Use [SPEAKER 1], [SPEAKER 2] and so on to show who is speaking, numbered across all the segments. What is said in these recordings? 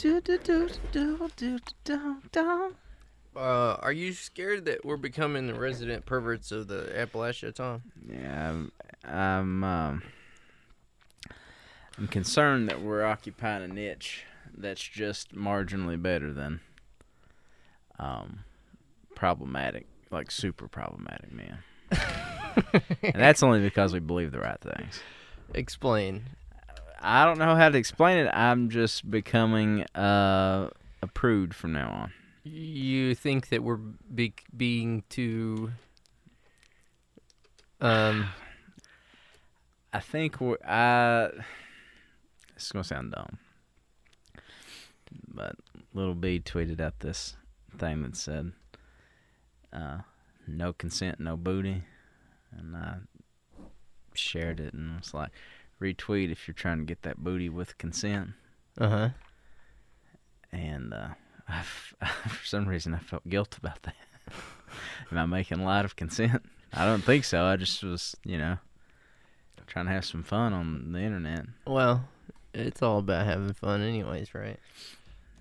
[SPEAKER 1] Do, do, do, do, do, do, do.
[SPEAKER 2] Uh, are you scared that we're becoming the resident perverts of the Appalachia, Tom?
[SPEAKER 1] Yeah, I'm, I'm, um, I'm concerned that we're occupying a niche that's just marginally better than um, problematic, like super problematic, man. and that's only because we believe the right things.
[SPEAKER 2] Explain.
[SPEAKER 1] I don't know how to explain it. I'm just becoming uh, a prude from now on.
[SPEAKER 2] You think that we're be- being too. Um,
[SPEAKER 1] I think we're. I. It's gonna sound dumb, but Little B tweeted out this thing that said, uh, "No consent, no booty," and I shared it and was like, "Retweet if you're trying to get that booty with consent."
[SPEAKER 2] uh huh.
[SPEAKER 1] And uh, I for some reason, I felt guilt about that. Am I making light of consent? I don't think so. I just was, you know, trying to have some fun on the internet.
[SPEAKER 2] Well, it's all about having fun, anyways, right?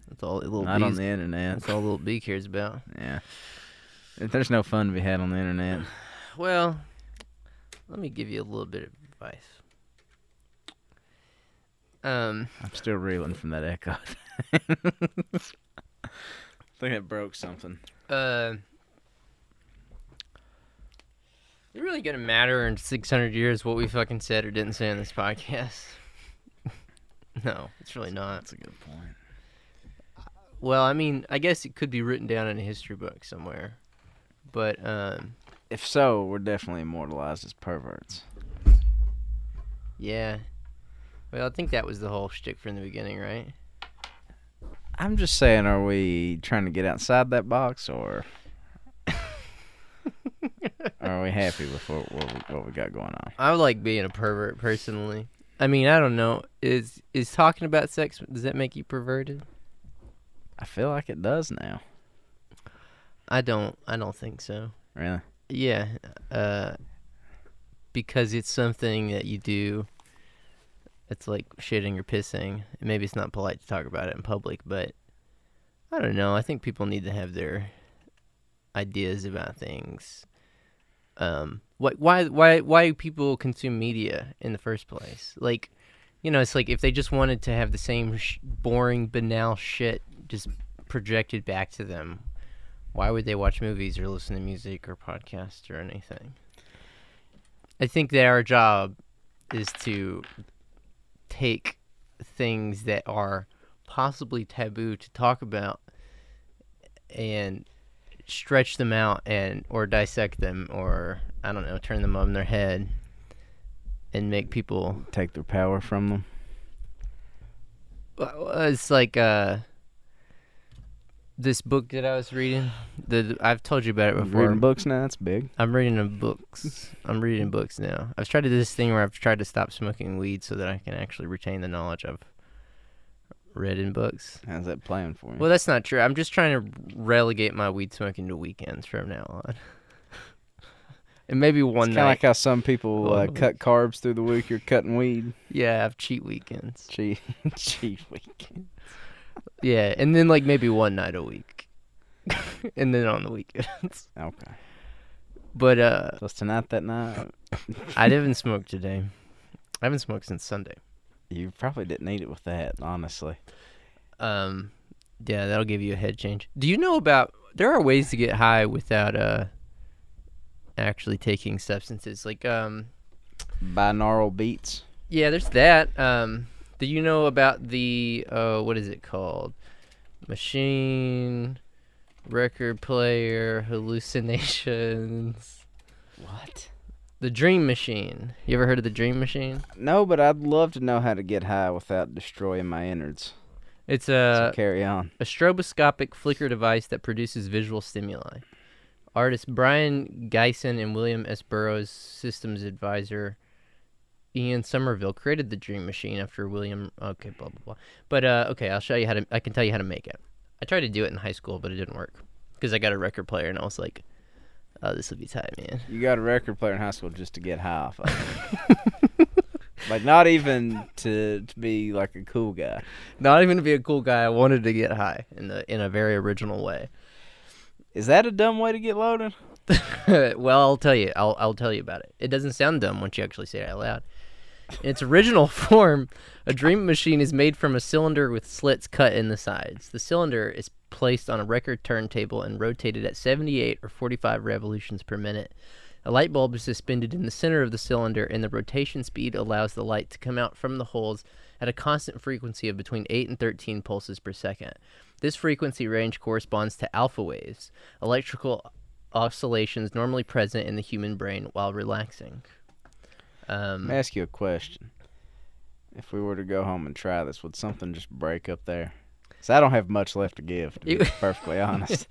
[SPEAKER 2] That's all little
[SPEAKER 1] Not on the internet.
[SPEAKER 2] That's all little B cares about.
[SPEAKER 1] Yeah. There's no fun to be had on the internet.
[SPEAKER 2] Well, let me give you a little bit of advice. Um,
[SPEAKER 1] I'm still reeling from that echo. I think it broke something.
[SPEAKER 2] uh, it really gonna matter in 600 years what we fucking said or didn't say on this podcast? no, it's really not.
[SPEAKER 1] That's a good point.
[SPEAKER 2] Well, I mean, I guess it could be written down in a history book somewhere, but um,
[SPEAKER 1] If so, we're definitely immortalized as perverts.
[SPEAKER 2] yeah. Well, I think that was the whole shtick from the beginning, right?
[SPEAKER 1] I'm just saying, are we trying to get outside that box, or are we happy with what, what, we, what we got going on?
[SPEAKER 2] I like being a pervert personally. I mean, I don't know. Is is talking about sex does that make you perverted?
[SPEAKER 1] I feel like it does now.
[SPEAKER 2] I don't. I don't think so.
[SPEAKER 1] Really?
[SPEAKER 2] Yeah. Uh, because it's something that you do. It's like shitting or pissing. Maybe it's not polite to talk about it in public, but I don't know. I think people need to have their ideas about things. Um, why, why, why, why people consume media in the first place? Like, you know, it's like if they just wanted to have the same sh- boring, banal shit just projected back to them, why would they watch movies or listen to music or podcasts or anything? I think that our job is to take things that are possibly taboo to talk about and stretch them out and or dissect them or I don't know, turn them on their head and make people
[SPEAKER 1] Take their power from them.
[SPEAKER 2] Well, it's like uh this book that I was reading. The I've told you about it before.
[SPEAKER 1] Reading books now, that's big.
[SPEAKER 2] I'm reading a books. I'm reading books now. I've tried to do this thing where I've tried to stop smoking weed so that I can actually retain the knowledge I've read in books.
[SPEAKER 1] How's that playing for you?
[SPEAKER 2] Well, that's not true. I'm just trying to relegate my weed smoking to weekends from now on. and maybe one
[SPEAKER 1] it's kind of like how some people uh, cut carbs through the week. You're cutting weed.
[SPEAKER 2] yeah, I have cheat weekends.
[SPEAKER 1] Cheat, cheat week.
[SPEAKER 2] Yeah, and then like maybe one night a week. and then on the weekends.
[SPEAKER 1] Okay.
[SPEAKER 2] But uh
[SPEAKER 1] So tonight that night.
[SPEAKER 2] I didn't smoke today. I haven't smoked since Sunday.
[SPEAKER 1] You probably didn't need it with that, honestly.
[SPEAKER 2] Um, yeah, that'll give you a head change. Do you know about? There are ways to get high without uh actually taking substances. Like um,
[SPEAKER 1] Binaural beats.
[SPEAKER 2] yeah, there's that. Um, do you know about the uh what is it called? Machine record player hallucinations.
[SPEAKER 1] What?
[SPEAKER 2] The Dream Machine. You ever heard of the Dream Machine?
[SPEAKER 1] No, but I'd love to know how to get high without destroying my innards.
[SPEAKER 2] It's
[SPEAKER 1] So
[SPEAKER 2] a
[SPEAKER 1] carry on.
[SPEAKER 2] a stroboscopic flicker device that produces visual stimuli. Artists Brion Gysin and William S. Burroughs, systems advisor Ian Somerville created the Dream Machine after William. Okay, blah blah blah. But uh, okay, I'll show you how to. I can tell you how to make it. I tried to do it in high school, but it didn't work because I got a record player and I was like, "Oh, this will be tight, man."
[SPEAKER 1] You got a record player in high school just to get high off of. Like not even to to be like a cool guy.
[SPEAKER 2] Not even to be a cool guy. I wanted to get high in the in a very original way.
[SPEAKER 1] Is that a dumb way to get loaded?
[SPEAKER 2] well, I'll tell you. I'll I'll tell you about it. It doesn't sound dumb once you actually say it out loud. In its original form, a dream machine is made from a cylinder with slits cut in the sides. The cylinder is placed on a record turntable and rotated at 78 or 45 revolutions per minute. A light bulb is suspended in the center of the cylinder, and the rotation speed allows the light to come out from the holes at a constant frequency of between 8 and 13 pulses per second. This frequency range corresponds to alpha waves, electrical oscillations normally present in the human brain while relaxing.
[SPEAKER 1] Let
[SPEAKER 2] Um,
[SPEAKER 1] me ask you a question. If we were to go home and try this, would something just break up there? So I don't have much left to give, to be
[SPEAKER 2] You-
[SPEAKER 1] perfectly honest.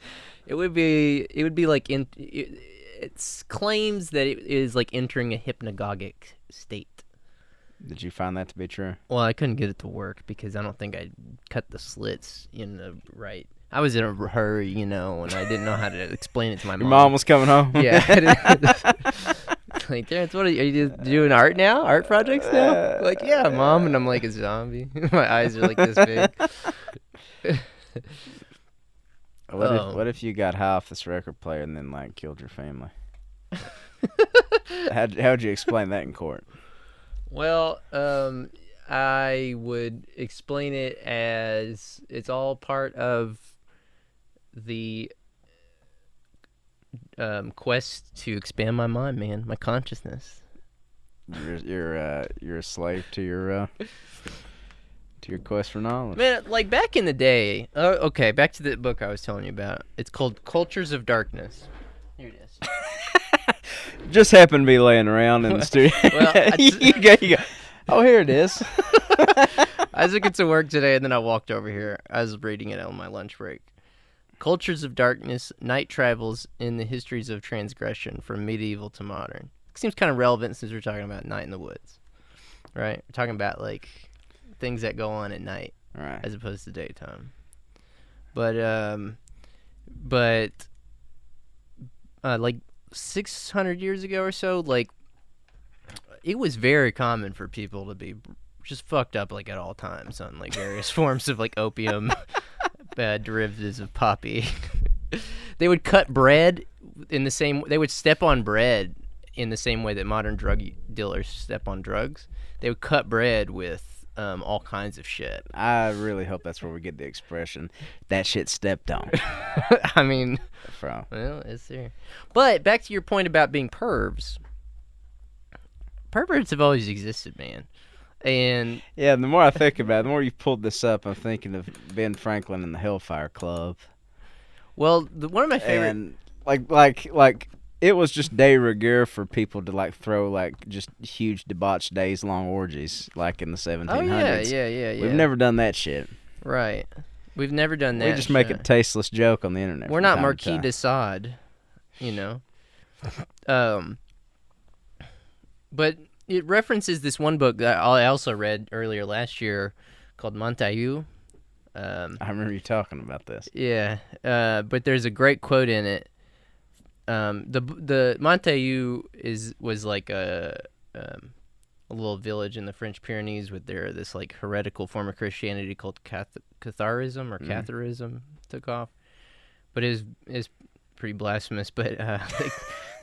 [SPEAKER 2] it would be it would be like in it, it's claims that it is like entering a hypnagogic state.
[SPEAKER 1] Did you find that to be true?
[SPEAKER 2] Well, I couldn't get it to work because I don't think I cut the slits in the right. I was in a hurry, you know, and I didn't know how to explain it to my mom.
[SPEAKER 1] Your mom was coming home.
[SPEAKER 2] Yeah. Like, Terrence, what are you, are you doing art now? Art projects now? Like, yeah, mom. And I'm like a zombie. my eyes are like this big.
[SPEAKER 1] What
[SPEAKER 2] Oh.
[SPEAKER 1] if what if you got high off this record player and then like killed your family? How'd, how'd you explain that in court?
[SPEAKER 2] Well, um, I would explain it as it's all part of the um, quest to expand my mind, man, my consciousness.
[SPEAKER 1] You're you're uh, you're a slave to your uh, to your quest for knowledge.
[SPEAKER 2] Man, like back in the day. Uh, okay, back to the book I was telling you about. It's called Cultures of Darkness. Here it is.
[SPEAKER 1] Just happened to be laying around in the studio.
[SPEAKER 2] Well, I
[SPEAKER 1] you, go, you go. Oh, here it is.
[SPEAKER 2] I took it to work today, and then I walked over here. I was reading it on my lunch break. Cultures of Darkness: Night Travels in the Histories of Transgression from Medieval to Modern. Seems kind of relevant since we're talking about night in the woods, right? We're talking about like things that go on at night
[SPEAKER 1] right.
[SPEAKER 2] as opposed to daytime. But um, but uh, like 600 years ago or so, like it was very common for people to be just fucked up like at all times on like various forms of like opium, uh, derivatives of poppy. they would cut bread in the same. They would step on bread in the same way that modern drug dealers step on drugs. They would cut bread with um, all kinds of shit.
[SPEAKER 1] I really hope that's where we get the expression "that shit stepped on"
[SPEAKER 2] I mean,
[SPEAKER 1] from.
[SPEAKER 2] well, it's there. But back to your point about being pervs. Perverts have always existed, man. And
[SPEAKER 1] Yeah, the more I think about it, the more you pulled this up, I'm thinking of Ben Franklin and the Hellfire Club.
[SPEAKER 2] well, the, one of my favorite.
[SPEAKER 1] And like like like it was just de rigueur for people to like throw like just huge debauched days long orgies like in the 1700s.
[SPEAKER 2] oh yeah, yeah, yeah, yeah.
[SPEAKER 1] We've never done that shit.
[SPEAKER 2] right. We've never done that.
[SPEAKER 1] we just make a tasteless joke on the internet.
[SPEAKER 2] We're not Marquis de Sade, you know. um, but it references this one book that I also read earlier last year called Montaillou. Um,
[SPEAKER 1] I remember you talking about this.
[SPEAKER 2] yeah, uh, but there's a great quote in it. Um, the the Montaillou is was like a um, a little village in the French Pyrenees with their this like heretical form of Christianity called Cath- Catharism or
[SPEAKER 1] Mhm.
[SPEAKER 2] Catharism took off, but it was is pretty blasphemous. But uh, they,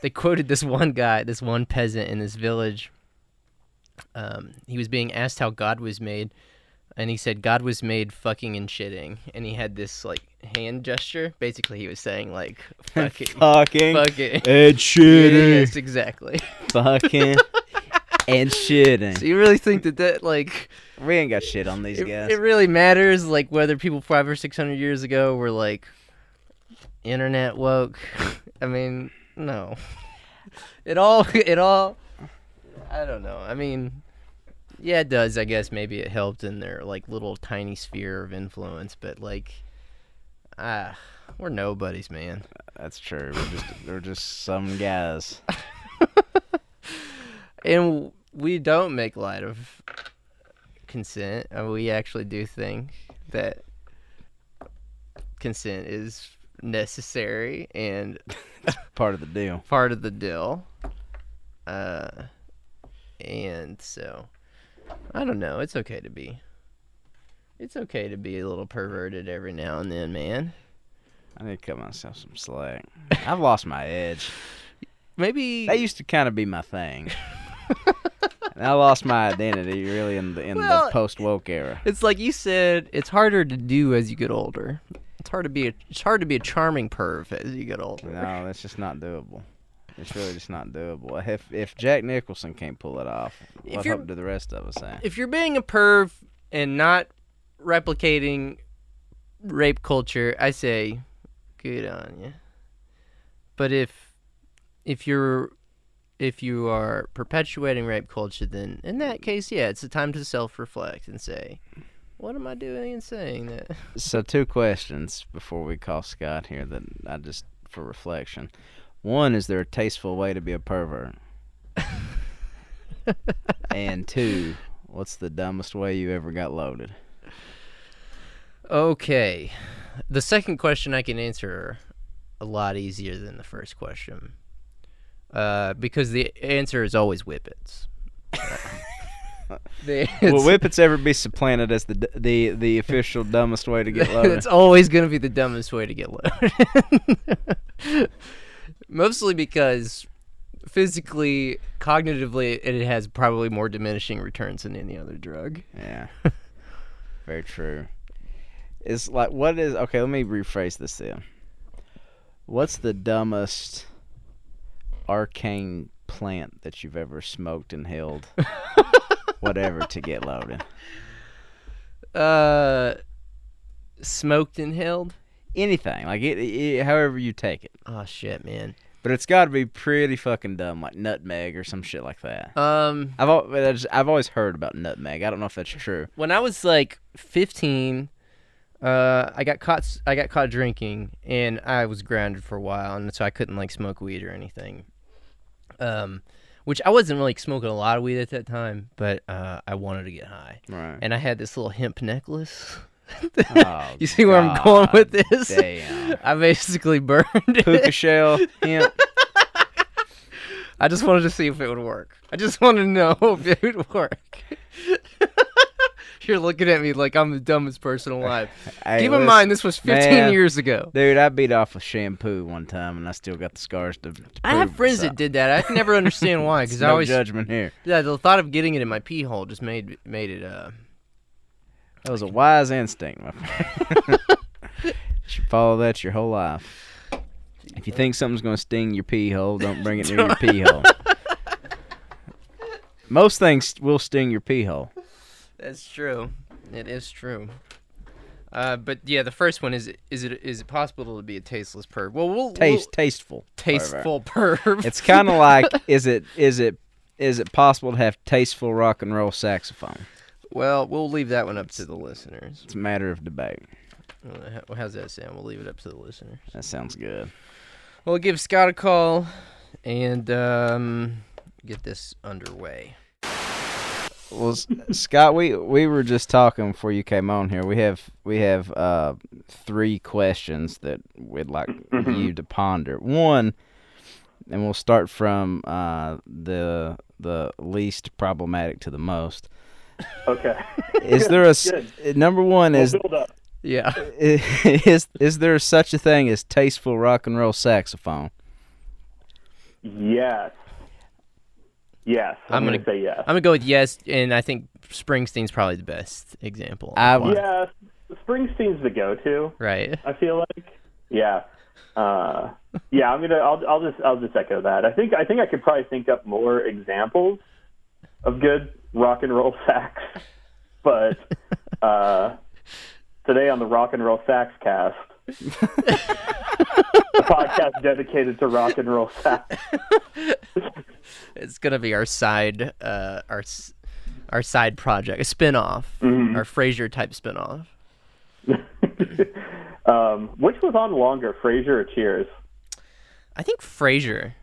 [SPEAKER 2] they quoted this one guy, this one peasant in this village. Um, he was being asked how God was made, and he said God was made fucking and shitting, and he had this like hand gesture. Basically, he was saying like fucking,
[SPEAKER 1] fucking
[SPEAKER 2] fucking.
[SPEAKER 1] and shitting,
[SPEAKER 2] Yes, exactly.
[SPEAKER 1] fucking and shitting.
[SPEAKER 2] So you really think that that like
[SPEAKER 1] We ain't got shit on these
[SPEAKER 2] it,
[SPEAKER 1] guys.
[SPEAKER 2] it really matters like whether people five or six hundred years ago were like internet woke? I mean, no. It all it all I don't know. I mean, yeah, it does. I guess maybe it helped in their like little tiny sphere of influence, but like ah, we're nobodies, man.
[SPEAKER 1] That's true. We're just we're just some guys.
[SPEAKER 2] And we don't make light of consent. we actually do think that consent is necessary and
[SPEAKER 1] Part of the deal.
[SPEAKER 2] part of the deal. Uh, and so, I don't know. It's okay to be. It's okay to be a little perverted every now and then, man.
[SPEAKER 1] I need to cut myself some slack. I've lost my edge.
[SPEAKER 2] Maybe
[SPEAKER 1] That used to kind of be my thing. and I lost my identity really in the in
[SPEAKER 2] Well,
[SPEAKER 1] the post woke era.
[SPEAKER 2] it's like you said. It's harder to do as you get older. It's hard to be a. It's hard to be a charming perv as you get older.
[SPEAKER 1] No, that's just not doable. It's really just not doable. If if Jack Nicholson can't pull it off,
[SPEAKER 2] If
[SPEAKER 1] what hope do the rest of us have?
[SPEAKER 2] If you're being a perv and not replicating rape culture, I say, good on you. But if if you're if you are perpetuating rape culture, then in that case, yeah, it's a time to self-reflect and say, what am I doing and saying that?
[SPEAKER 1] So two questions before we call Scott here that I just for reflection. One, is there a tasteful way to be a pervert? and two, what's the dumbest way you ever got loaded?
[SPEAKER 2] Okay. The second question I can answer a lot easier than the first question. Uh, because the answer is always whippets. The-
[SPEAKER 1] Will whippets ever be supplanted as the the the official dumbest way to get loaded?
[SPEAKER 2] it's always going to be the dumbest way to get loaded. Mostly because physically, cognitively, it has probably more diminishing returns than any other drug.
[SPEAKER 1] Yeah. Very true. It's like what is okay, let me rephrase this then. What's the dumbest arcane plant that you've ever smoked and held? Whatever to get loaded.
[SPEAKER 2] Uh, smoked inhaled.
[SPEAKER 1] Anything. Like it, it however you take it.
[SPEAKER 2] Oh shit, man.
[SPEAKER 1] But it's got to be pretty fucking dumb like nutmeg or some shit like that.
[SPEAKER 2] Um,
[SPEAKER 1] I've al- I just- I've always heard about nutmeg. I don't know if that's true.
[SPEAKER 2] when I was like 15, uh, I got caught. I got caught drinking, and I was grounded for a while, and so I couldn't like smoke weed or anything. Um, which I wasn't really smoking a lot of weed at that time, but uh, I wanted to get high,
[SPEAKER 1] Right.
[SPEAKER 2] and I had this little hemp necklace.
[SPEAKER 1] Oh,
[SPEAKER 2] you see where I'm going with this?
[SPEAKER 1] Damn.
[SPEAKER 2] I basically burned
[SPEAKER 1] Puka
[SPEAKER 2] it.
[SPEAKER 1] shell, hemp.
[SPEAKER 2] I just wanted to see if it would work. I just wanted to know if it would work. You're looking at me like I'm the dumbest person alive.
[SPEAKER 1] Hey,
[SPEAKER 2] Keep in
[SPEAKER 1] listen,
[SPEAKER 2] mind, this was 15
[SPEAKER 1] man.
[SPEAKER 2] years ago.
[SPEAKER 1] Dude, I beat off with shampoo one time, and I still got the scars to. to
[SPEAKER 2] I have friends that did that. I can never understand why, because I always
[SPEAKER 1] judgment here.
[SPEAKER 2] yeah the thought of getting it in my pee hole just made made it uh
[SPEAKER 1] That was a wise instinct, my friend. you should follow that your whole life. If you think something's gonna sting your pee hole, don't bring it near your pee hole. Most things will sting your pee hole.
[SPEAKER 2] that's true. It is true. Uh, but yeah, the first one is is it is it possible to be a tasteless perv? Well, we'll
[SPEAKER 1] Taste,
[SPEAKER 2] we'll,
[SPEAKER 1] tasteful.
[SPEAKER 2] tasteful perv.
[SPEAKER 1] It's kind of like is it is it is it possible to have tasteful rock and roll saxophone?
[SPEAKER 2] Well, we'll leave that one up to the listeners.
[SPEAKER 1] It's a matter of debate.
[SPEAKER 2] Uh, how- How's that sound? We'll leave it up to the listeners.
[SPEAKER 1] That sounds good.
[SPEAKER 2] We'll give Scott a call and um, get this underway.
[SPEAKER 1] Well, Scott, we we were just talking before you came on here. We have we have uh, three questions that we'd like you to ponder. One, and we'll start from uh, the the least problematic to the most.
[SPEAKER 3] Okay.
[SPEAKER 1] Is there a
[SPEAKER 3] Good.
[SPEAKER 1] number one?
[SPEAKER 3] We'll
[SPEAKER 1] Is
[SPEAKER 3] build up.
[SPEAKER 2] Yeah.
[SPEAKER 1] is is there such a thing as tasteful rock and roll saxophone?
[SPEAKER 3] Yes. Yes. I'm,
[SPEAKER 2] I'm
[SPEAKER 3] gonna,
[SPEAKER 2] gonna-
[SPEAKER 3] say yes.
[SPEAKER 2] I'm gonna go with yes, and I think Springsteen's probably the best example. of
[SPEAKER 1] I
[SPEAKER 2] why.
[SPEAKER 1] would-
[SPEAKER 3] yes. Springsteen's the go-to.
[SPEAKER 2] Right.
[SPEAKER 3] I feel like. Yeah. Uh, yeah. I'm gonna. I'll. I'll just. I'll just echo that. I think. I think I could probably think up more examples of good rock and roll sax, but uh, today on the Rock and Roll Sax Cast, a podcast dedicated to rock and roll sax.
[SPEAKER 2] It's gonna be our side, uh, our our side project, a spin-off,
[SPEAKER 3] Mhm.
[SPEAKER 2] our Frasier type spin-off.
[SPEAKER 3] um, which was on longer, Frasier or Cheers?
[SPEAKER 2] I think Frasier,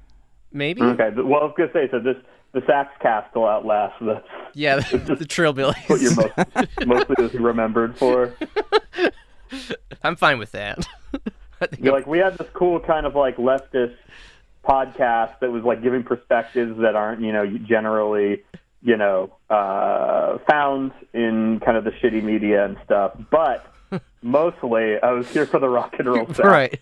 [SPEAKER 2] maybe.
[SPEAKER 3] Okay, well, I was gonna say so. This the sax cast will outlast the
[SPEAKER 2] Yeah, the, the Trillbillies.
[SPEAKER 3] what you're most, mostly remembered for.
[SPEAKER 2] I'm fine with that.
[SPEAKER 3] You're like we had this cool kind of like leftist podcast that was like giving perspectives that aren't you know generally you know, uh, found in kind of the shitty media and stuff. But mostly, I was here for the rock and roll. Sax.
[SPEAKER 2] right.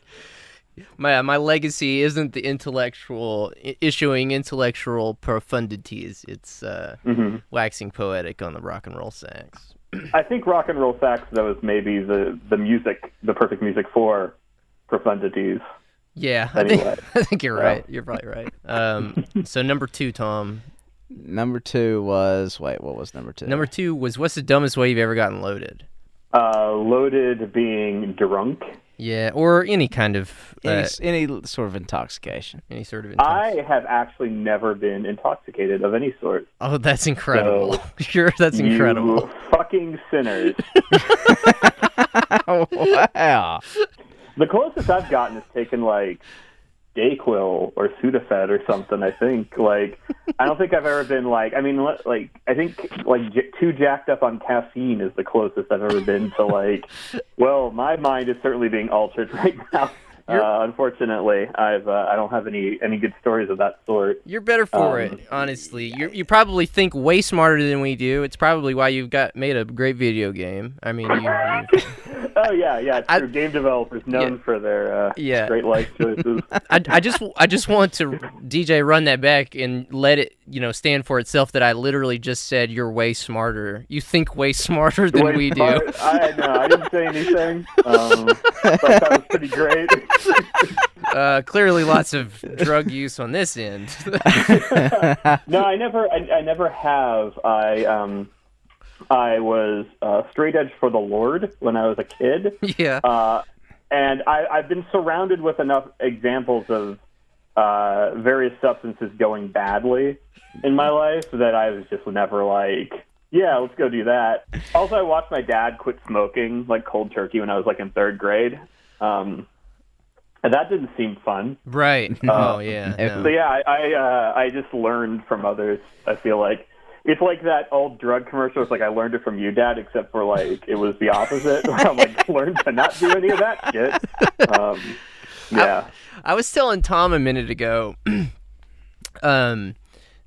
[SPEAKER 2] My my legacy isn't the intellectual i- issuing intellectual profundities. It's uh,
[SPEAKER 3] hmm
[SPEAKER 2] waxing poetic on the rock and roll sax.
[SPEAKER 3] I think rock and roll sax though is maybe the the music, the perfect music for profundities.
[SPEAKER 2] Yeah, I think I think you're right. You're probably right. Um, so number two, Tom.
[SPEAKER 1] Number two was wait, what was number two?
[SPEAKER 2] Number two was what's the dumbest way you've ever gotten loaded?
[SPEAKER 3] Uh, loaded being drunk.
[SPEAKER 2] Yeah, or any kind of uh,
[SPEAKER 1] any, any sort of intoxication.
[SPEAKER 2] any sort of. Intox-
[SPEAKER 3] I have actually never been intoxicated of any sort.
[SPEAKER 2] oh, that's incredible.
[SPEAKER 3] So,
[SPEAKER 2] sure, that's incredible.
[SPEAKER 3] You fucking sinners.
[SPEAKER 1] wow.
[SPEAKER 3] The closest I've gotten is taken like Dayquil or Sudafed or something. I think like I don't think I've ever been like I mean like I think like j- too jacked up on caffeine is the closest I've ever been to like. Well, my mind is certainly being altered right now. Uh, unfortunately, I've uh, I don't have any any good stories of that sort.
[SPEAKER 2] You're better for
[SPEAKER 3] Um,
[SPEAKER 2] it, honestly. You you probably think way smarter than we do. It's probably why you've got made a great video game. I mean, you, you
[SPEAKER 3] Oh yeah, yeah,
[SPEAKER 2] I-
[SPEAKER 3] true. Game developers known
[SPEAKER 2] Yeah.
[SPEAKER 3] for their uh,
[SPEAKER 2] Yeah.
[SPEAKER 3] great life choices.
[SPEAKER 2] I, I just I just want to DJ run that back and let it you know stand for itself that I literally just said you're way smarter. You think way smarter than
[SPEAKER 3] Way
[SPEAKER 2] we
[SPEAKER 3] smart.
[SPEAKER 2] do.
[SPEAKER 3] I know. I didn't say anything. Um, but that was pretty great.
[SPEAKER 2] Uh, clearly, lots of drug use on this end.
[SPEAKER 3] no, I never. I, I never have. I um, I was uh, straight edge for the Lord when I was a kid,
[SPEAKER 2] yeah.
[SPEAKER 3] uh, and I, I've been surrounded with enough examples of uh, various substances going badly in my life that I was just never like. Yeah, let's go do that. Also, I watched my dad quit smoking like cold turkey when I was like in third grade. Um, and that didn't seem fun.
[SPEAKER 2] Right. oh yeah.
[SPEAKER 3] So yeah, I I, uh, I just learned from others. I feel like it's like that old drug commercial. It's like I learned it from you, Dad, except for like it was the opposite. I'm like learned to not do any of that shit. Um, yeah,
[SPEAKER 2] I was telling Tom a minute ago um,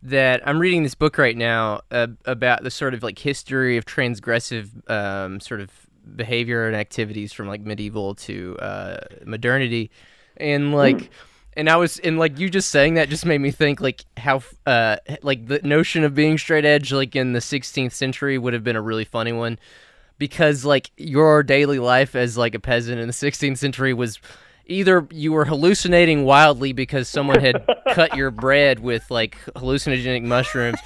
[SPEAKER 2] that I'm reading this book right now uh, about the sort of like history of transgressive um, sort of behavior and activities from like medieval to uh, modernity, and like. And I was, and like you just saying that just made me think like how, uh, like the notion of being straight edge, like in the 16th century, would have been a really funny one, because like your daily life as like a peasant in the 16th century was either you were hallucinating wildly because someone had cut your bread with like hallucinogenic mushrooms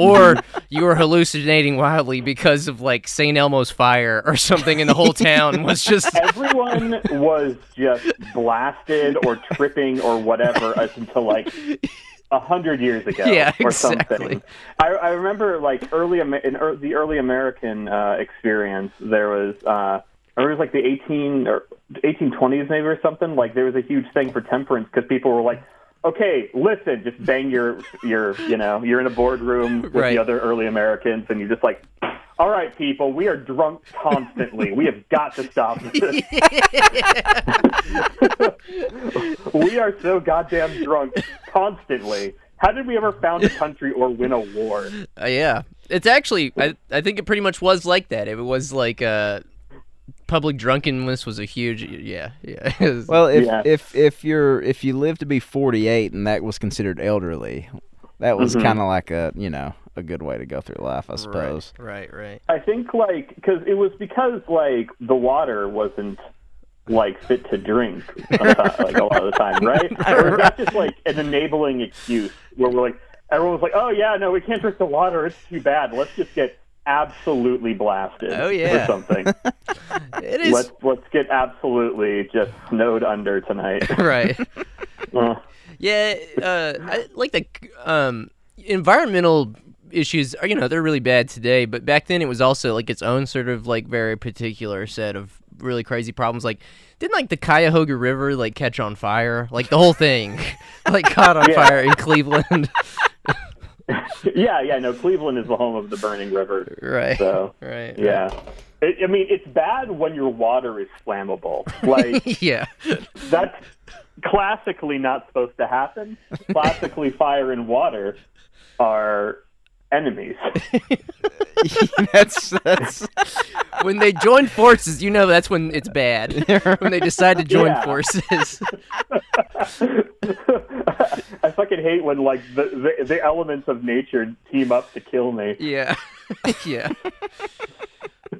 [SPEAKER 2] or you were hallucinating wildly because of like St. Elmo's fire or something and the whole town was just
[SPEAKER 3] everyone was just blasted or tripping or whatever us until like a hundred years ago
[SPEAKER 2] Yeah,
[SPEAKER 3] or
[SPEAKER 2] exactly.
[SPEAKER 3] something. I, I remember like early in er, the early American uh, experience, there was. Uh, I remember it was like the 18 or 1820s maybe or something. Like there was a huge thing for temperance because people were like, "Okay, listen, just bang your your you know you're in a boardroom with
[SPEAKER 2] Right.
[SPEAKER 3] the other early Americans and you're just like." All right, people, we are drunk constantly. We have got to stop this. we are so goddamn drunk constantly. How did we ever found a country or win a war?
[SPEAKER 2] Uh, yeah, it's actually I I think it pretty much was like that. It was like uh, public drunkenness was a huge yeah yeah. Was-
[SPEAKER 1] Well, if
[SPEAKER 3] Yeah.
[SPEAKER 1] if if you're if you live to be 48 and that was considered elderly, that was
[SPEAKER 3] Mhm.
[SPEAKER 1] kind of like a you know a good way to go through life, I suppose.
[SPEAKER 2] right right right.
[SPEAKER 3] I think like because it was because like the water wasn't like fit to drink like a lot of the time, right? Or is that just like an enabling excuse where we're like everyone was like, oh yeah, no, we can't drink the water. It's too bad. Let's just get absolutely blasted
[SPEAKER 2] Oh, yeah.
[SPEAKER 3] or something.
[SPEAKER 2] It is
[SPEAKER 3] let's let's get absolutely just snowed under tonight.
[SPEAKER 2] right.
[SPEAKER 3] Uh,
[SPEAKER 2] Yeah, uh, I like the um, environmental issues. Are, you know, they're really bad today, but back then it was also like its own sort of like very particular set of really crazy problems. Like, didn't like the Cuyahoga River like catch on fire? Like the whole thing, like caught on
[SPEAKER 3] Yeah.
[SPEAKER 2] fire in Cleveland.
[SPEAKER 3] yeah, yeah. No, Cleveland is the home of the burning river.
[SPEAKER 2] right.
[SPEAKER 3] So
[SPEAKER 2] Right.
[SPEAKER 3] yeah. It, I mean, it's bad when your water is flammable. Like
[SPEAKER 2] yeah.
[SPEAKER 3] that's classically not supposed to happen. Classically, fire and water are enemies.
[SPEAKER 1] that's that's
[SPEAKER 2] when they join forces, you know that's when it's bad. when they decide to join
[SPEAKER 3] Yeah.
[SPEAKER 2] forces.
[SPEAKER 3] I fucking hate when like the, the the elements of nature team up to kill me.
[SPEAKER 2] yeah. yeah.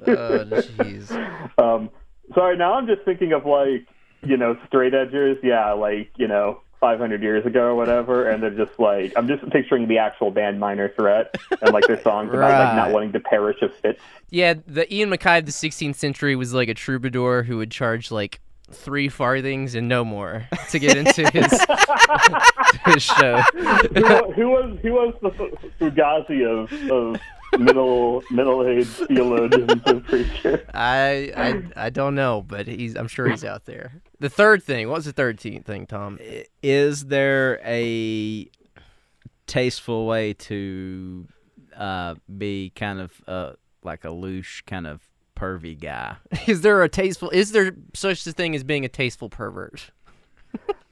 [SPEAKER 2] Oh jeez.
[SPEAKER 3] Um, sorry, now I'm just thinking of like you know straight edgers. Yeah, like you know 500 years ago or whatever, and they're just like I'm just picturing the actual band Minor Threat and like their songs about like not wanting to perish of fits.
[SPEAKER 2] Yeah, the Ian MacKaye of the 16th century was like a troubadour who would charge like three farthings and no more to get into his, his show.
[SPEAKER 3] who, who was who was the Fu- Fugazi of of middle middle aged theologians and preachers?
[SPEAKER 2] I, I I don't know, but he's I'm sure he's out there. The third thing, what was the third te- thing, Tom?
[SPEAKER 1] is there a tasteful way to uh, be kind of uh, like a loose kind of pervy guy?
[SPEAKER 2] Is there a tasteful? Is there such a thing as being a tasteful pervert?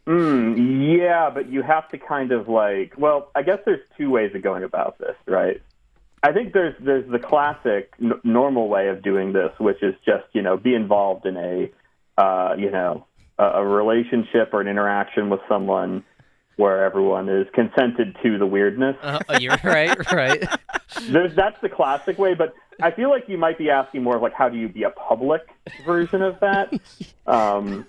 [SPEAKER 3] Mm, yeah, but you have to kind of like. Well, I guess there's two ways of going about this, right? I think there's there's the classic n- normal way of doing this, which is just you know be involved in a uh, you know a, relationship or an interaction with someone where everyone is consented to the weirdness.
[SPEAKER 2] Uh, you're right, right.
[SPEAKER 3] There's, that's the classic way, but I feel like you might be asking more of like how do you be a public version of that? Um,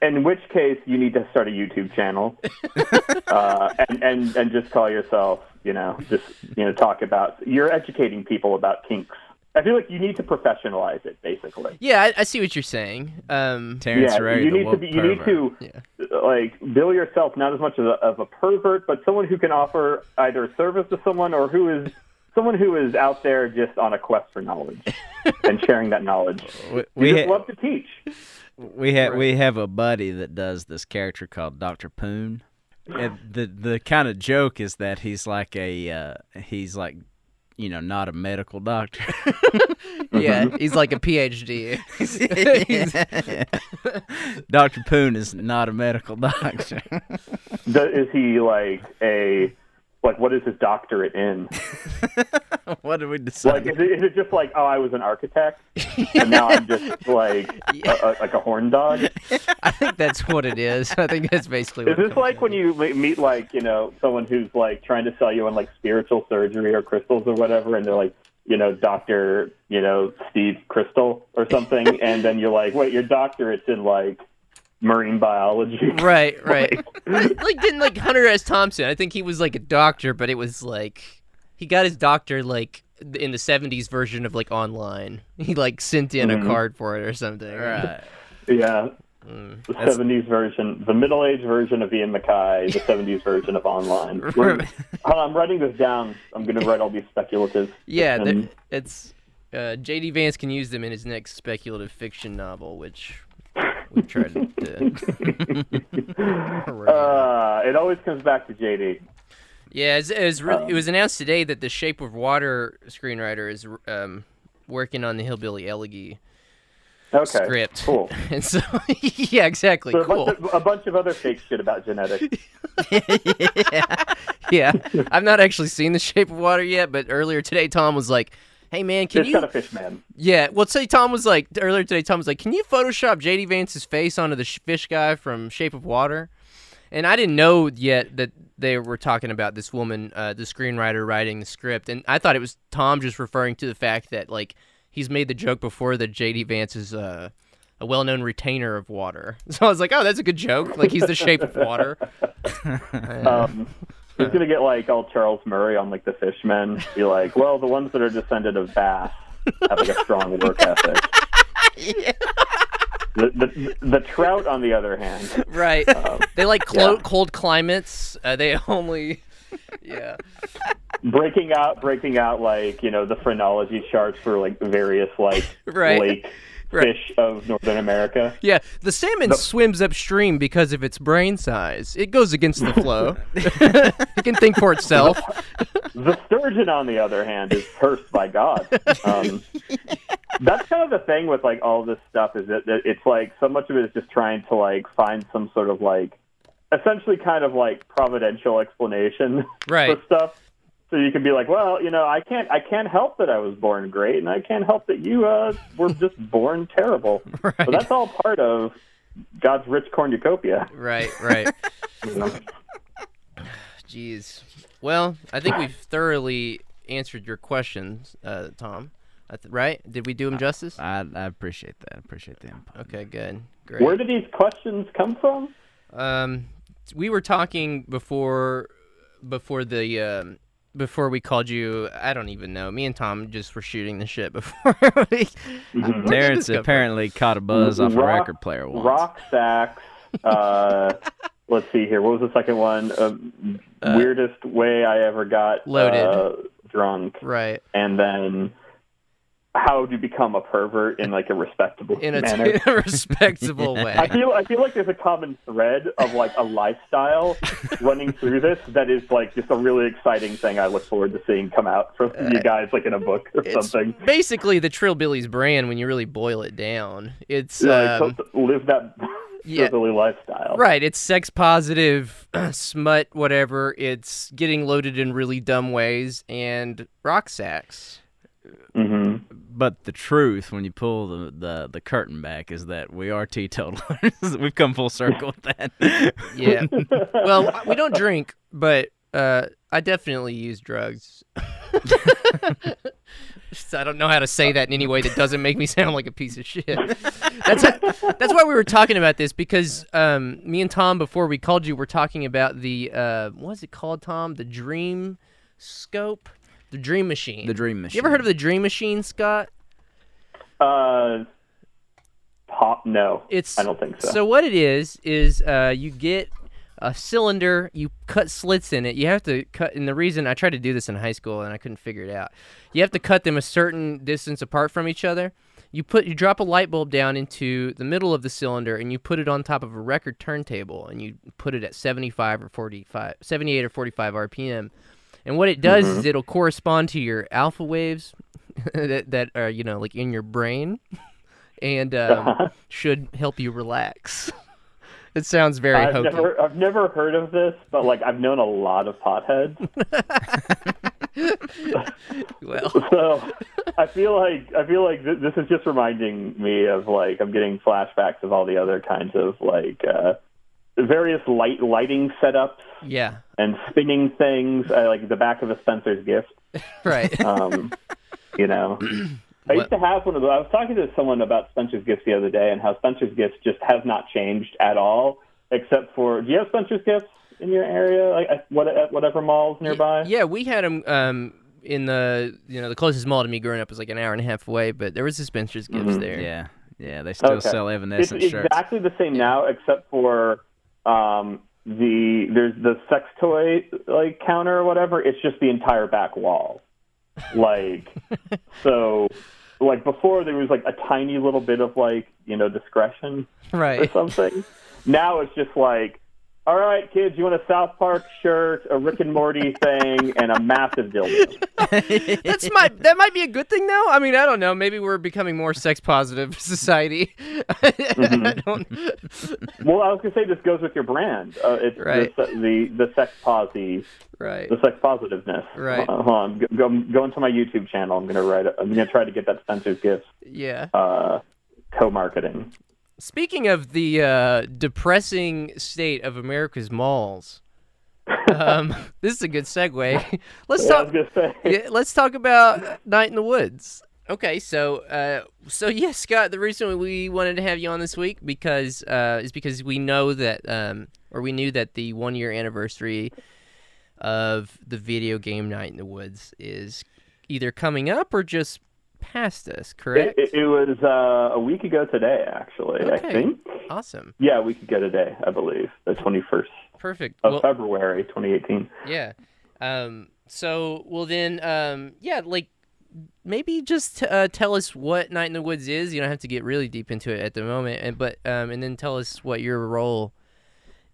[SPEAKER 3] in which case, you need to start a YouTube channel uh, and, and and just call yourself, you know, just you know, talk about you're educating people about kinks. I feel like you need to professionalize it, basically.
[SPEAKER 2] Yeah, I, I see what you're saying. Um,
[SPEAKER 1] Terrence
[SPEAKER 3] yeah,
[SPEAKER 1] Ray,
[SPEAKER 3] you
[SPEAKER 1] the
[SPEAKER 3] need to be, you need
[SPEAKER 1] pervert.
[SPEAKER 3] to
[SPEAKER 2] yeah.
[SPEAKER 3] like bill yourself not as much of a, of a pervert, but someone who can offer either a service to someone or who is someone who is out there just on a quest for knowledge and sharing that knowledge.
[SPEAKER 1] We,
[SPEAKER 3] We
[SPEAKER 1] we,
[SPEAKER 3] just
[SPEAKER 1] ha-
[SPEAKER 3] love to teach.
[SPEAKER 1] we have we have a buddy that does this character called Doctor Poon. And the the kind of joke is that he's like a uh, he's like you know not a medical doctor.
[SPEAKER 2] yeah, he's like a PhD.
[SPEAKER 1] Doctor Poon is not a medical doctor.
[SPEAKER 3] Is he like a like what is his doctorate in?
[SPEAKER 1] what did we decide?
[SPEAKER 3] Like is it, is it just like oh I was an architect and now I'm just like a, a, like a horn dog?
[SPEAKER 2] I think that's what it is. I think that's basically what
[SPEAKER 3] Is this like when you meet like you know someone who's like trying to sell you on like spiritual surgery or crystals or whatever, and they're like you know Doctor you know Steve Crystal or something, and then you're like wait your doctorate's in like marine biology.
[SPEAKER 2] Right, right. like didn't like Hunter S. Thompson. I think he was like a doctor, but it was like he got his doctor like in the '70s version of like online. He like sent in a card for it or something.
[SPEAKER 1] right.
[SPEAKER 3] Yeah.
[SPEAKER 2] Mm.
[SPEAKER 3] The seventies version, the middle aged version of Ian MacKaye, the seventies version of online. We're- Hold on, I'm writing this down. I'm going to write all these speculative.
[SPEAKER 2] Yeah,
[SPEAKER 3] fiction.
[SPEAKER 2] there- it's uh, J.D. Vance can use them in his next speculative fiction novel, which we tried to.
[SPEAKER 3] Uh, it always comes back to JD.
[SPEAKER 2] Yeah, it's, it was re- it was announced today that the Shape of Water screenwriter is um, working on the Hillbilly Elegy
[SPEAKER 3] Okay,
[SPEAKER 2] script.
[SPEAKER 3] cool.
[SPEAKER 2] And so, yeah, exactly.
[SPEAKER 3] So a,
[SPEAKER 2] cool.
[SPEAKER 3] bunch of, a bunch of other fake shit about genetics.
[SPEAKER 2] yeah, I've not actually seen the Shape of Water yet, but earlier today, Tom was like, "Hey, man, can
[SPEAKER 3] Fish
[SPEAKER 2] you?"
[SPEAKER 3] got a fish man.
[SPEAKER 2] Yeah, well, say Tom was like earlier today. Tom was like, "Can you Photoshop JD Vance's face onto the fish guy from Shape of Water?" And I didn't know yet that they were talking about this woman, uh, the screenwriter writing the script, and I thought it was Tom just referring to the fact that like he's made the joke before that JD Vance is uh, a well-known retainer of water. So I was like, "Oh, that's a good joke. Like he's the Shape of Water."
[SPEAKER 3] Um, he's gonna get like all Charles Murray on like the fishmen. Be like, well, the ones that are descended of bass have like a strong work ethic. yeah. The, the the trout, on the other hand,
[SPEAKER 2] right? they like clo-
[SPEAKER 3] yeah.
[SPEAKER 2] cold climates. Uh, they only, yeah.
[SPEAKER 3] breaking out breaking out like you know the phrenology charts for like various like
[SPEAKER 2] Right.
[SPEAKER 3] lake
[SPEAKER 2] Right.
[SPEAKER 3] fish of Northern America.
[SPEAKER 2] Yeah, the salmon swims upstream because of its brain size. It goes against the flow. it can think for itself.
[SPEAKER 3] The sturgeon, on the other hand, is cursed by God. Um, that's kind of the thing with like all this stuff is that, that it's like so much of it is just trying to like find some sort of like essentially kind of like providential explanation
[SPEAKER 2] Right.
[SPEAKER 3] for stuff. So you can be like, well, you know, I can't, I can't help that I was born great, and I can't help that you uh, were just born terrible.
[SPEAKER 2] Right.
[SPEAKER 3] So that's all part of God's rich cornucopia.
[SPEAKER 2] Right, right.
[SPEAKER 3] you know?
[SPEAKER 2] Jeez. Well, I think we've thoroughly answered your questions, uh, Tom. Th- right? Did we do him justice?
[SPEAKER 1] I, I appreciate that. I appreciate the input.
[SPEAKER 2] Okay, good. Great.
[SPEAKER 3] Where did these questions come from?
[SPEAKER 2] Um, we were talking before, before the um, before we called you. I don't even know. Me and Tom just were shooting the shit before. we,
[SPEAKER 3] Mm-hmm.
[SPEAKER 2] Where did this
[SPEAKER 1] Terrence
[SPEAKER 2] come from?
[SPEAKER 1] apparently caught a buzz off a record player once.
[SPEAKER 3] Rock sax. Uh, let's see here. What was the second one? Uh, weirdest way I ever got
[SPEAKER 2] Loaded.
[SPEAKER 3] uh, drunk,
[SPEAKER 2] right.
[SPEAKER 3] and then how to become a pervert in like a respectable
[SPEAKER 2] In a,
[SPEAKER 3] manner.
[SPEAKER 2] in a respectable way.
[SPEAKER 3] I feel I feel like there's a common thread of like a lifestyle running through this that is like just a really exciting thing I look forward to seeing come out from you guys like in a book or
[SPEAKER 2] Uh,
[SPEAKER 3] something.
[SPEAKER 2] basically the Trillbillies brand when you really boil it down. It's
[SPEAKER 3] Yeah,
[SPEAKER 2] um,
[SPEAKER 3] live that
[SPEAKER 2] yeah.
[SPEAKER 3] lifestyle.
[SPEAKER 2] Right, it's sex positive, smut, whatever. It's getting loaded in really dumb ways and rock sax.
[SPEAKER 3] Hmm
[SPEAKER 1] But the truth, when you pull the, the, the curtain back, is that we are teetotalers. We've come full circle with that.
[SPEAKER 2] Yeah. well, we don't drink, but uh, I definitely use drugs. I don't know how to say that in any way that doesn't make me sound like a piece of shit. That's that's why we were talking about this because um, me and Tom before we called you were talking about the uh, what's it called, Tom? The Dream Scope, the Dream Machine.
[SPEAKER 1] the dream machine.
[SPEAKER 2] You ever heard of the Dream Machine, Scott?
[SPEAKER 3] Uh, pop? No,
[SPEAKER 2] It's
[SPEAKER 3] I don't think so.
[SPEAKER 2] So what it is is uh, you get a cylinder, you cut slits in it. You have to cut, and the reason I tried to do this in high school and I couldn't figure it out. You have to cut them a certain distance apart from each other. You put you drop a light bulb down into the middle of the cylinder and you put it on top of a record turntable and you put it at 75 or 45 78 or 45 RPM. And what it does is it'll correspond to your alpha waves that that are you know like in your brain and um, should help you relax. it sounds very
[SPEAKER 3] I've
[SPEAKER 2] hokey.
[SPEAKER 3] never, I've never heard of this, but like I've known a lot of potheads,
[SPEAKER 2] Well,
[SPEAKER 3] so I feel like I feel like th- this is just reminding me of like I'm getting flashbacks of all the other kinds of like uh, various light lighting setups
[SPEAKER 2] yeah,
[SPEAKER 3] and spinning things, uh, like the back of a Spencer's gift.
[SPEAKER 2] right.
[SPEAKER 3] Um, you know, I used to have one of those. I was talking to someone about Spencer's Gifts the other day, and how Spencer's Gifts just has not changed at all, except for. Do you have Spencer's Gifts in your area, like at, what, at whatever malls nearby?
[SPEAKER 2] Yeah, we had them um, in the you know the closest mall to me growing up was like an hour and a half away, but there was a Spencer's Gifts there.
[SPEAKER 1] Yeah, yeah. They still
[SPEAKER 3] Okay.
[SPEAKER 1] sell
[SPEAKER 3] It's
[SPEAKER 1] Evanescence shirts.
[SPEAKER 3] exactly the same now, except for um, the there's the sex toy like counter or whatever. It's just the entire back wall. Like so, like before there was like a tiny little bit of like you know discretion
[SPEAKER 2] right?
[SPEAKER 3] or something. now it's just like, all right, kids, you want a South Park shirt, a Rick and Morty thing, and a massive dildo.
[SPEAKER 2] That's my that might be a good thing though. I mean, I don't know. Maybe we're becoming more sex positive society.
[SPEAKER 3] Mm-hmm.
[SPEAKER 2] I don't.
[SPEAKER 3] well, I was gonna say this goes with your brand. Uh, it's
[SPEAKER 2] Right.
[SPEAKER 3] the, the the sex posy.
[SPEAKER 2] Right.
[SPEAKER 3] the sex positiveness.
[SPEAKER 2] Right.
[SPEAKER 3] Uh, hold on. Go, go, into my YouTube channel. I'm gonna write. it. I'm gonna try to get that Spencer's Gifts
[SPEAKER 2] Yeah.
[SPEAKER 3] uh, co-marketing.
[SPEAKER 2] Speaking of the uh, depressing state of America's malls, um, this is a good segue. Let's
[SPEAKER 3] Yeah,
[SPEAKER 2] talk. yeah, let's talk about Night in the Woods. Okay, so uh, so yeah, Scott. The reason we wanted to have you on this week because uh, is because we know that, um, or we knew that the one year anniversary of the video game Night in the Woods is either coming up or just past us.
[SPEAKER 3] It,
[SPEAKER 2] Correct.
[SPEAKER 3] it, it was uh, a week ago today, actually. I
[SPEAKER 2] Okay.
[SPEAKER 3] think.
[SPEAKER 2] awesome.
[SPEAKER 3] Yeah, a week ago today, I believe, the 21st
[SPEAKER 2] Perfect.
[SPEAKER 3] of
[SPEAKER 2] Well,
[SPEAKER 3] February, 2018.
[SPEAKER 2] Yeah. Um. So well then, um. Yeah. Like maybe just uh, tell us what Night in the Woods is. You don't have to get really deep into it at the moment, and but um, and then tell us what your role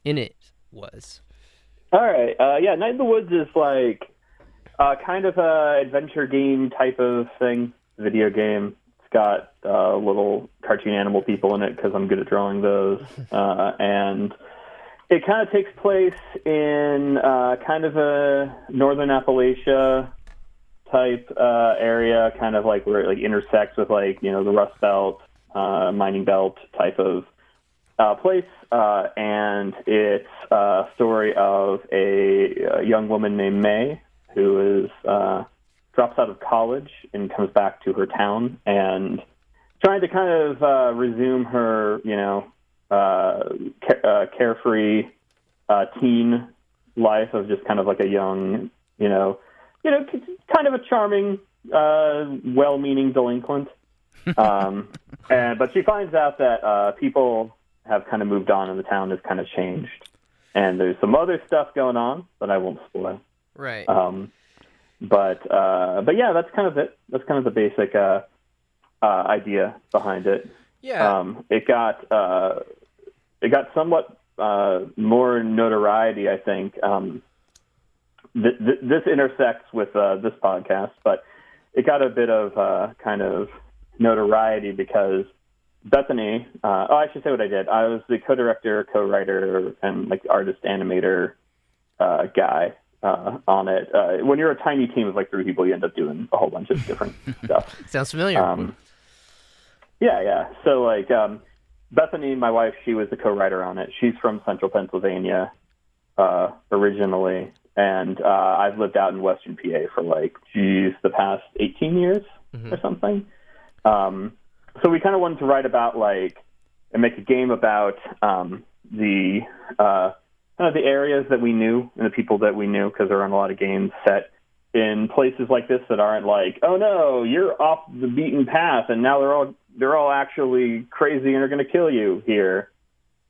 [SPEAKER 2] in it was.
[SPEAKER 3] All right. Uh, yeah, Night in the Woods is like uh, kind of a adventure game type of thing, video game. It's got uh, little cartoon animal people in it because I'm good at drawing those, uh, and it kind of takes place in uh, kind of a northern Appalachia type uh, area, kind of like where it like intersects with like you know the Rust Belt, uh, mining belt type of uh, place, uh, and it's a story of a, a young woman named May who is uh, drops out of college and comes back to her town and trying to kind of uh, resume her, you know, uh, ca- uh, carefree uh, teen life of just kind of like a young, you know, you know, kind of a charming, uh, well-meaning delinquent. Um, and but she finds out that uh, people have kind of moved on and the town has kind of changed, and there's some other stuff going on that I won't spoil.
[SPEAKER 2] Right.
[SPEAKER 3] Um, but uh, but yeah, that's kind of it. That's kind of the basic uh, uh, idea behind it.
[SPEAKER 2] yeah.
[SPEAKER 3] Um, it got uh, it got somewhat uh, more notoriety, I think. Um, th- th- this intersects with uh, this podcast, but it got a bit of uh, kind of notoriety because Bethany. Uh, oh, I should say what I did. I was the co-director, co-writer, and like artist animator uh, guy uh, on it. Uh, when you're a tiny team of like three people, you end up doing a whole bunch of different stuff.
[SPEAKER 2] Sounds familiar.
[SPEAKER 3] Um, yeah, yeah. So like um, Bethany, my wife, she was the co-writer on it. She's from Central Pennsylvania uh, originally, and uh, I've lived out in Western PA for like, geez, the past 18 years or something. Um, so we kind of wanted to write about like and make a game about um, the uh, of the areas that we knew and the people that we knew because there aren't a lot of games set in places like this that aren't like, oh no, you're off the beaten path, and now they're all they're all actually crazy and are going to kill you here,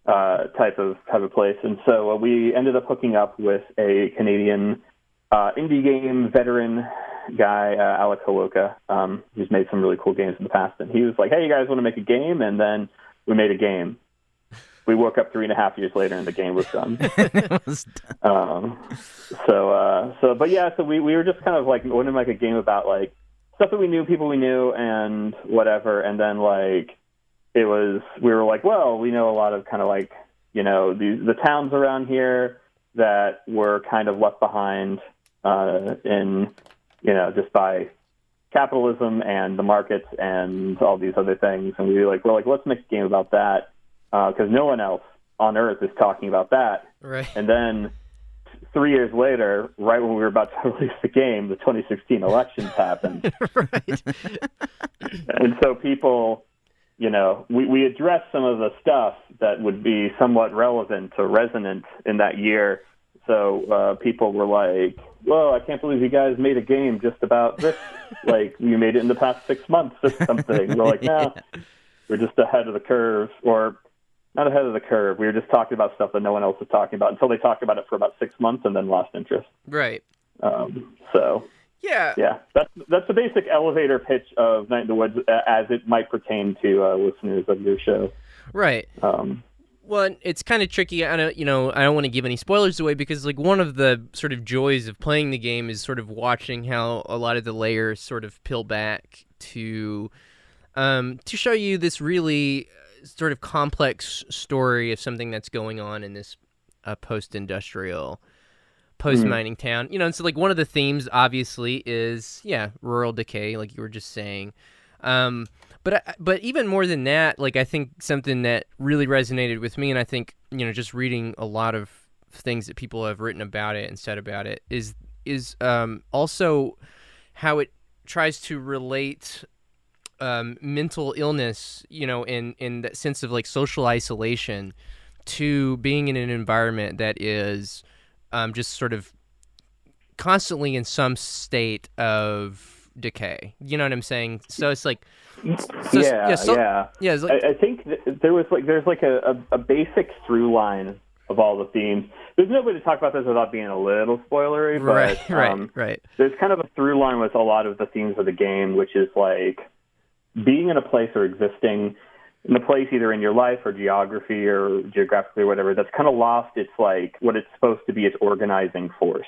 [SPEAKER 3] uh, type of type of place. And so uh, we ended up hooking up with a Canadian uh, indie game veteran guy, uh, Alec Holowka, um, who's made some really cool games in the past. And he was like, hey, you guys want to make a game? And then we made a game. We woke up three and a half years later, and the game was done.
[SPEAKER 1] Was done.
[SPEAKER 3] Um, so, uh, so, but yeah, so we, we were just kind of like wanting make a game about like stuff that we knew, people we knew, and whatever. And then like it was, we were like, well, we know a lot of kind of like you know the the towns around here that were kind of left behind uh, in you know just by capitalism and the markets and all these other things. And we were like, we're like, let's make a game about that because no one else on earth is talking about that.
[SPEAKER 2] right.
[SPEAKER 3] And then three years later, right when we were about to release the game, the 2016 elections happened.
[SPEAKER 2] right.
[SPEAKER 3] and so people, you know, we, we addressed some of the stuff that would be somewhat relevant or resonant in that year. So uh, people were like, "Whoa, I can't believe you guys made a game just about this. like you made it in the past six months or something." We're like, "No, we're just ahead of the curve," or not ahead of the curve. We were just talking about stuff that no one else was talking about until they talked about it for about six months and then lost interest.
[SPEAKER 2] Right.
[SPEAKER 3] Um, so
[SPEAKER 2] Yeah.
[SPEAKER 3] yeah, that's that's the basic elevator pitch of Night in the Woods uh, as it might pertain to uh, listeners of your show.
[SPEAKER 2] Right.
[SPEAKER 3] Um,
[SPEAKER 2] Well, it's kind of tricky. I don't, you know, I don't want to give any spoilers away because, like, one of the sort of joys of playing the game is sort of watching how a lot of the layers sort of peel back to, um, to show you this really sort of complex story of something that's going on in this uh, post-industrial, post-mining town. You know, and so like one of the themes obviously is yeah, rural decay, like you were just saying. Um, but I, but even more than that, like I think something that really resonated with me, and I think you know just reading a lot of things that people have written about it and said about it is is um, also how it tries to relate um, mental illness, you know, in in that sense of like social isolation, to being in an environment that is um, just sort of constantly in some state of decay. You know what I'm saying? So it's like, so,
[SPEAKER 3] yeah, yeah,
[SPEAKER 2] so- yeah, it's like,
[SPEAKER 3] I, I think th- there was like there's like a, a, a basic through line of all the themes. There's no way to talk about this without being a little spoilery, but
[SPEAKER 2] right, right,
[SPEAKER 3] um,
[SPEAKER 2] right,
[SPEAKER 3] there's kind of a through line with a lot of the themes of the game, which is like being in a place or existing in a place either in your life or geography or geographically or whatever that's kind of lost its like what it's supposed to be its organizing force.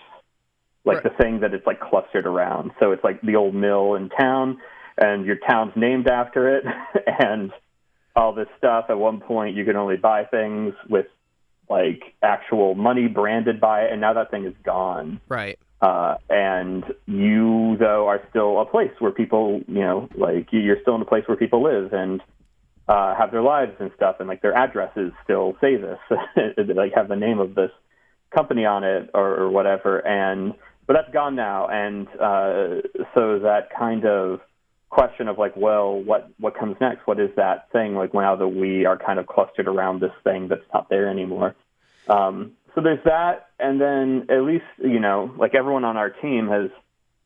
[SPEAKER 3] Like
[SPEAKER 2] Right.
[SPEAKER 3] the thing that it's like clustered around. So it's like the old mill in town and your town's named after it and all this stuff. At one point you can only buy things with like actual money branded by it, and now that thing is gone.
[SPEAKER 2] Right.
[SPEAKER 3] Uh, and you though are still a place where people, you know, like you're still in a place where people live and uh, have their lives and stuff, and like their addresses still say this, like have the name of this company on it or, or whatever. And but that's gone now, and uh, so that kind of question of like, well, what what comes next? What is that thing? Like now that we are kind of clustered around this thing that's not there anymore. Um, so there's that, and then at least you know, like everyone on our team has,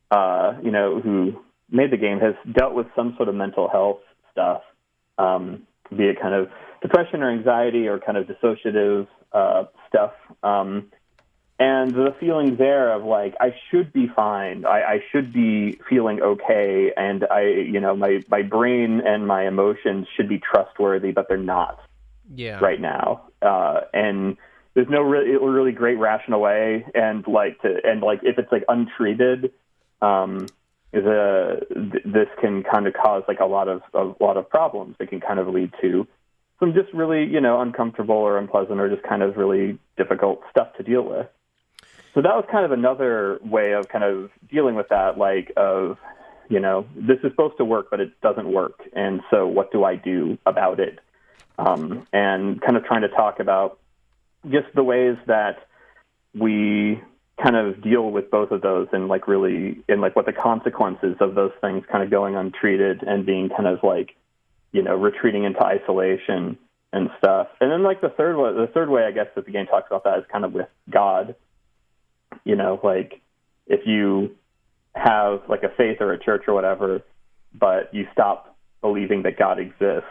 [SPEAKER 3] uh, you know, who made the game has dealt with some sort of mental health stuff, um, be it kind of depression or anxiety or kind of dissociative uh, stuff. Um, and the feeling there of like I should be fine, I, I should be feeling okay, and I, you know, my my brain and my emotions should be trustworthy, but they're not
[SPEAKER 2] Yeah.
[SPEAKER 3] right now. Uh, and there's no really really great rational way, and like to and like if it's like untreated, um, the th- this can kind of cause like a lot of a lot of problems. It can kind of lead to some just really you know uncomfortable or unpleasant or just kind of really difficult stuff to deal with. So that was kind of another way of kind of dealing with that, like of you know this is supposed to work, but it doesn't work, and so what do I do about it? Um, and kind of trying to talk about just the ways that we kind of deal with both of those and like really and like what the consequences of those things kind of going untreated and being kind of like you know retreating into isolation and stuff. And then like the third way the third way i guess that the game talks about that is kind of with god. You know like if you have like a faith or a church or whatever but you stop believing that god exists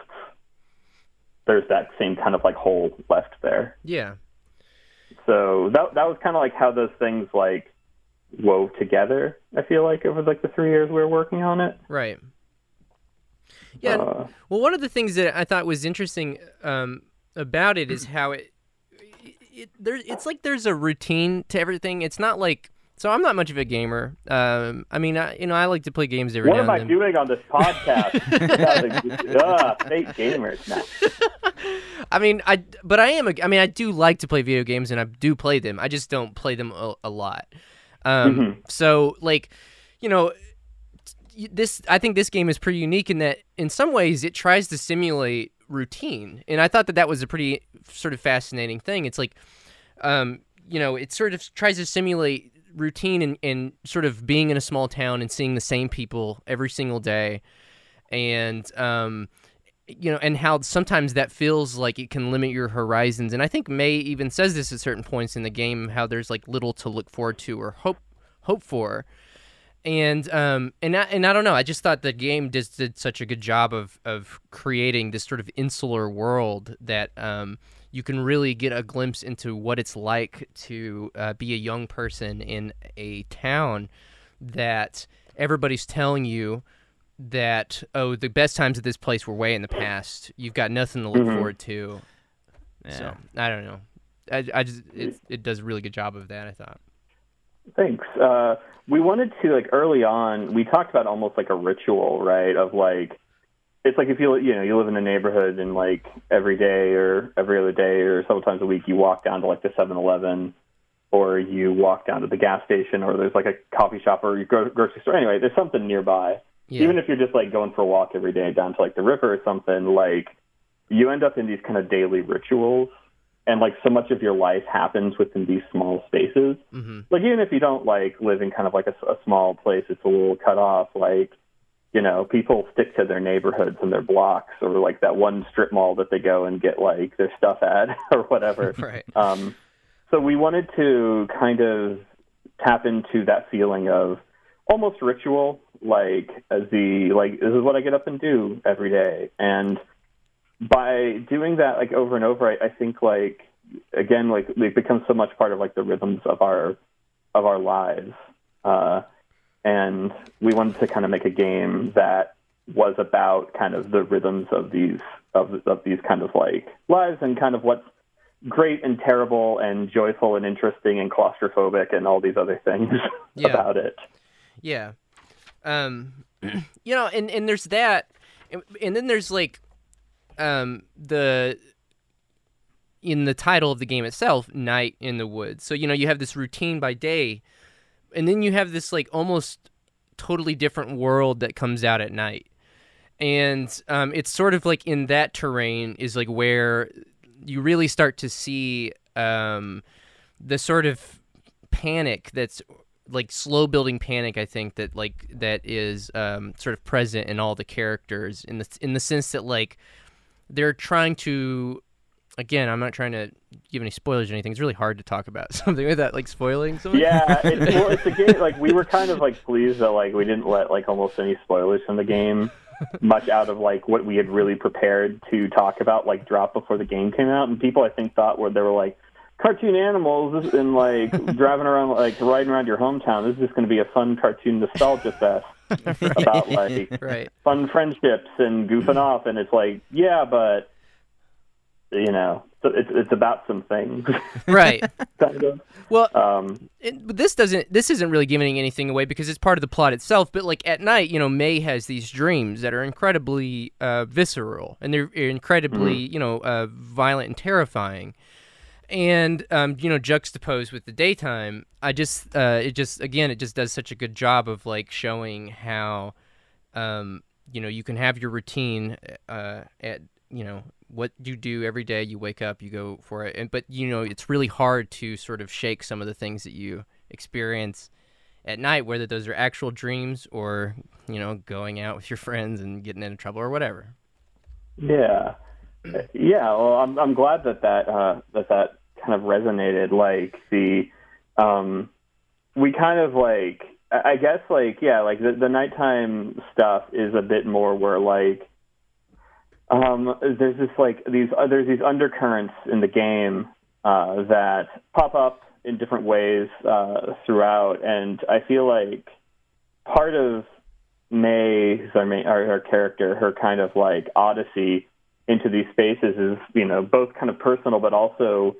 [SPEAKER 3] there's that same kind of like hole left there
[SPEAKER 2] Yeah.
[SPEAKER 3] so that that was kind of like how those things like wove together. I feel like over like the three years we were working on it.
[SPEAKER 2] Right. Yeah.
[SPEAKER 3] Uh,
[SPEAKER 2] Well, one of the things that I thought was interesting um, about it is how it, it there. It's like there's a routine to everything. It's not like so. I'm not much of a gamer. Um, I mean, I, you know, I like to play games every
[SPEAKER 3] what
[SPEAKER 2] now
[SPEAKER 3] am I
[SPEAKER 2] and
[SPEAKER 3] doing on this podcast? Ugh, fake gamers.
[SPEAKER 2] I mean, I but I am. A, I mean, I do like to play video games, and I do play them. I just don't play them a, a lot. Um,
[SPEAKER 3] Mhm.
[SPEAKER 2] So, like, you know, this. I think this game is pretty unique in that, in some ways, it tries to simulate routine, and I thought that that was a pretty sort of fascinating thing. It's like, um, you know, it sort of tries to simulate routine and, and sort of being in a small town and seeing the same people every single day, and um, you know, and how sometimes that feels like it can limit your horizons. And I think Mae even says this at certain points in the game, how there's like little to look forward to or hope hope for. And um and I, and I don't know. I just thought the game just did such a good job of of creating this sort of insular world that um you can really get a glimpse into what it's like to uh, be a young person in a town that everybody's telling you that oh the best times at this place were way in the past you've got nothing to look
[SPEAKER 3] Mhm.
[SPEAKER 2] forward to
[SPEAKER 1] Yeah.
[SPEAKER 2] so i don't know i, I just it, it does a really good job of that i thought
[SPEAKER 3] Thanks. Uh, we wanted to like early on. We talked about almost like a ritual, right? Of like, it's like if you you know you live in a neighborhood and like every day or every other day or several times a week you walk down to like the 7-Eleven or you walk down to the gas station or there's like a coffee shop or you go to grocery store. Anyway, there's something nearby.
[SPEAKER 2] yeah
[SPEAKER 3] Even if you're just like going for a walk every day down to like the river or something, like you end up in these kind of daily rituals. And like so much of your life happens within these small spaces
[SPEAKER 2] hmm
[SPEAKER 3] like even if you don't like live in kind of like a, a small place, it's a little cut off. Like you know, people stick to their neighborhoods and their blocks, or like that one strip mall that they go and get like their stuff at, or whatever.
[SPEAKER 2] right.
[SPEAKER 3] Um, so we wanted to kind of tap into that feeling of almost ritual, like as the like this is what I get up and do every day, and by doing that like over and over, I, I think like again like it becomes so much part of like the rhythms of our of our lives, uh, and we wanted to kind of make a game that was about kind of the rhythms of these of of these kind of like lives and kind of what's great and terrible and joyful and interesting and claustrophobic and all these other things
[SPEAKER 2] Yeah.
[SPEAKER 3] about it.
[SPEAKER 2] Yeah. Um you know, and and there's that and, and then there's like um the in the title of the game itself, Night in the Woods. So you know you have this routine by day, and then you have this like almost totally different world that comes out at night, and um, it's sort of like in that terrain is like where you really start to see um, the sort of panic that's like slow building panic i think that like that is um, sort of present in all the characters in the in the sense that like they're trying to again i'm not trying to give any spoilers or anything it's really hard to talk about something without like spoiling something
[SPEAKER 3] Yeah, it's, well, it's a game. Like we were kind of like pleased that like we didn't let like almost any spoilers from the game, much out of like what we had really prepared to talk about, like drop before the game came out. And people I think thought where they were like cartoon animals and like driving around like riding around your hometown. This is just going to be a fun cartoon nostalgia fest about like
[SPEAKER 2] right
[SPEAKER 3] fun friendships and goofing off. And it's like, yeah, but you know, it's it's about some things.
[SPEAKER 2] right
[SPEAKER 3] kind of.
[SPEAKER 2] well
[SPEAKER 3] Um,
[SPEAKER 2] it, but this doesn't this isn't really giving anything away because it's part of the plot itself but like at night you know Mae has these dreams that are incredibly uh, visceral and they're incredibly you know uh, violent and terrifying and um, you know juxtaposed with the daytime i just uh, it just again it just does such a good job of like showing how um, you know you can have your routine uh, at you know what you do every day you wake up you go for it and but you know it's really hard to sort of shake some of the things that you experience at night whether those are actual dreams or you know going out with your friends and getting into trouble or whatever
[SPEAKER 3] Yeah, yeah. Well, I'm I'm glad that that uh, that that kind of resonated. Like the, um, we kind of like I guess like yeah, like the the nighttime stuff is a bit more where like, um, there's this like these uh, there's these undercurrents in the game uh, that pop up in different ways uh, throughout, and I feel like part of Mae, our, main, our, our character, her kind of like odyssey into these spaces is, you know, both kind of personal, but also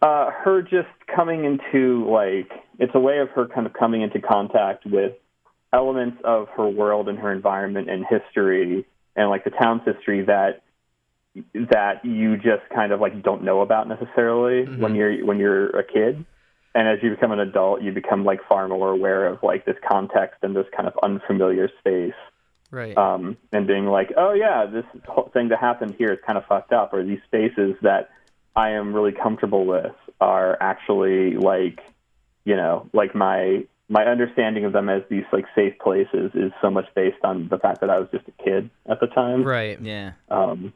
[SPEAKER 3] uh, her just coming into like it's a way of her kind of coming into contact with elements of her world and her environment and history and like the town's history that that you just kind of like don't know about necessarily when you're when you're a kid. And as you become an adult you become like far more aware of like this context and this kind of unfamiliar space.
[SPEAKER 2] Right.
[SPEAKER 3] Um, and being like, oh yeah, this whole thing that happened here is kind of fucked up, or these spaces that I am really comfortable with are actually like, you know, like my my understanding of them as these like safe places is so much based on the fact that I was just a kid at the time
[SPEAKER 2] right
[SPEAKER 1] Yeah.
[SPEAKER 3] um,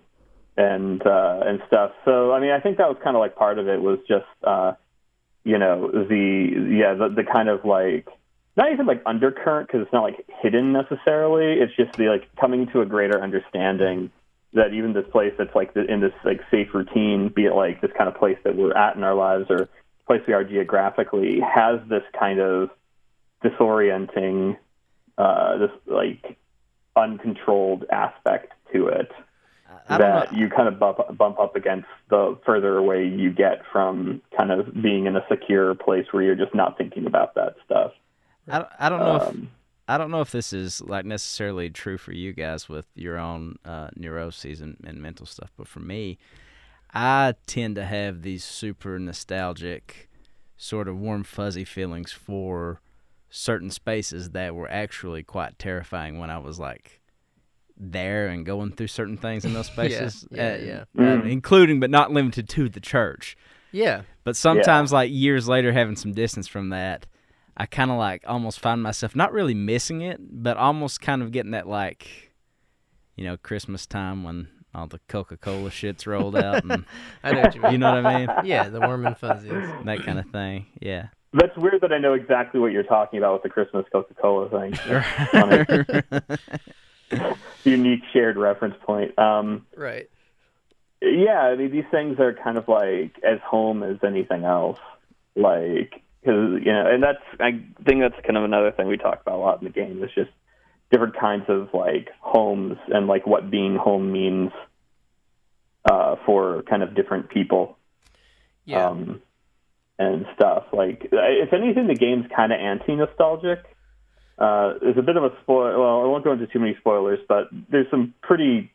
[SPEAKER 3] and uh, and stuff. So I mean, I think that was kind of like part of it was just uh, you know the yeah the, the kind of like not even like undercurrent because it's not like hidden necessarily. It's just the like coming to a greater understanding that even this place that's like the, in this like safe routine, be it like this kind of place that we're at in our lives or place we are geographically, has this kind of disorienting, uh, this like uncontrolled aspect to it that
[SPEAKER 1] know.
[SPEAKER 3] you kind of bump bump up against the further away you get from kind of being in a secure place where you're just not thinking about that stuff.
[SPEAKER 1] I, don't- I don't know if
[SPEAKER 3] Um,
[SPEAKER 1] I don't know if this is like necessarily true for you guys with your own uh, neuroses and, and mental stuff, but for me, I tend to have these super nostalgic, sort of warm fuzzy feelings for certain spaces that were actually quite terrifying when I was like there and going through certain things in those spaces.
[SPEAKER 2] yeah,
[SPEAKER 1] uh,
[SPEAKER 2] yeah.
[SPEAKER 1] uh,
[SPEAKER 3] Mm.
[SPEAKER 1] including but not limited to the church.
[SPEAKER 2] yeah
[SPEAKER 1] But sometimes, like years later, having some distance from that, I kind of like almost find myself not really missing it, but almost kind of getting that like, you know, Christmas time when all the Coca Cola shits rolled out and
[SPEAKER 2] i know what you mean
[SPEAKER 1] you know what I mean,
[SPEAKER 2] yeah the warm and fuzzies
[SPEAKER 1] that kind of thing. Yeah.
[SPEAKER 3] That's weird that I know exactly what you're talking about with the Christmas Coca Cola thing. Unique shared reference point. Um,
[SPEAKER 2] right
[SPEAKER 3] yeah, I mean, these things are kind of like as home as anything else. Like, because, you know, and that's, I think that's kind of another thing we talk about a lot in the game is just different kinds of like homes and like what being home means uh, for kind of different people.
[SPEAKER 2] yeah
[SPEAKER 3] um, and stuff. Like, if anything, the game's kind of anti-nostalgic. Uh, there's a bit of a spoil. Well, I won't go into too many spoilers, but there's some pretty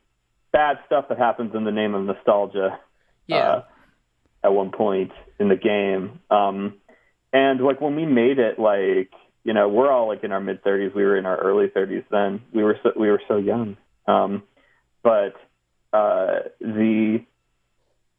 [SPEAKER 3] bad stuff that happens in the name of nostalgia.
[SPEAKER 2] yeah
[SPEAKER 3] Uh, at one point in the game. Um, and like when we made it, like you know, we're all like in our mid 30s. We were in our early 30s then. We were so, we were so young. Um, but uh, the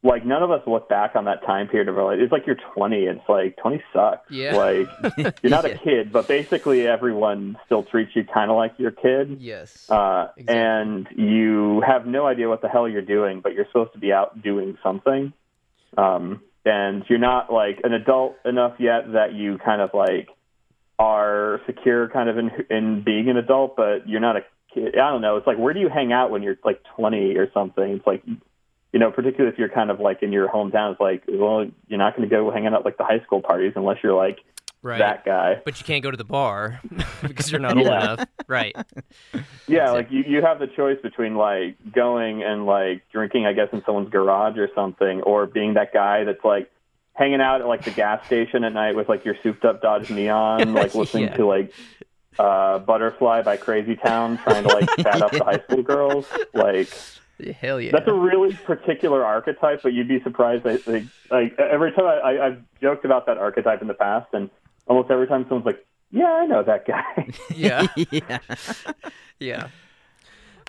[SPEAKER 3] like none of us look back on that time period of our life. It's like you're 20. It's like 20 sucks.
[SPEAKER 2] Yeah.
[SPEAKER 3] Like you're not
[SPEAKER 2] Yeah.
[SPEAKER 3] a kid, but basically everyone still treats you kind of like your kid.
[SPEAKER 2] Yes.
[SPEAKER 3] Uh,
[SPEAKER 2] Exactly.
[SPEAKER 3] And you have no idea what the hell you're doing, but you're supposed to be out doing something. Um, and you're not like an adult enough yet that you kind of like are secure kind of in, in being an adult, but you're not a kid. I don't know. It's like, where do you hang out when you're like 20 or something? It's like, you know, particularly if you're kind of like in your hometown, it's like, well, you're not going to go hanging out like the high school parties unless you're like
[SPEAKER 2] right.
[SPEAKER 3] that guy.
[SPEAKER 2] But you can't go to the bar because you're not old
[SPEAKER 3] Yeah.
[SPEAKER 2] enough. Right.
[SPEAKER 3] Yeah, like you, you have the choice between like going and like drinking, I guess, in someone's garage or something, or being that guy that's like hanging out at like the gas station at night with like your souped up Dodge Neon, like listening
[SPEAKER 2] Yeah.
[SPEAKER 3] to like uh Butterfly by Crazy Town, trying to like chat up the high school girls. Like
[SPEAKER 2] Hell yeah.
[SPEAKER 3] that's a really particular archetype, but you'd be surprised. I think like every time I, I, I've joked about that archetype in the past, and almost every time someone's like, "Yeah, I know that guy."
[SPEAKER 2] yeah.
[SPEAKER 1] yeah.
[SPEAKER 2] yeah.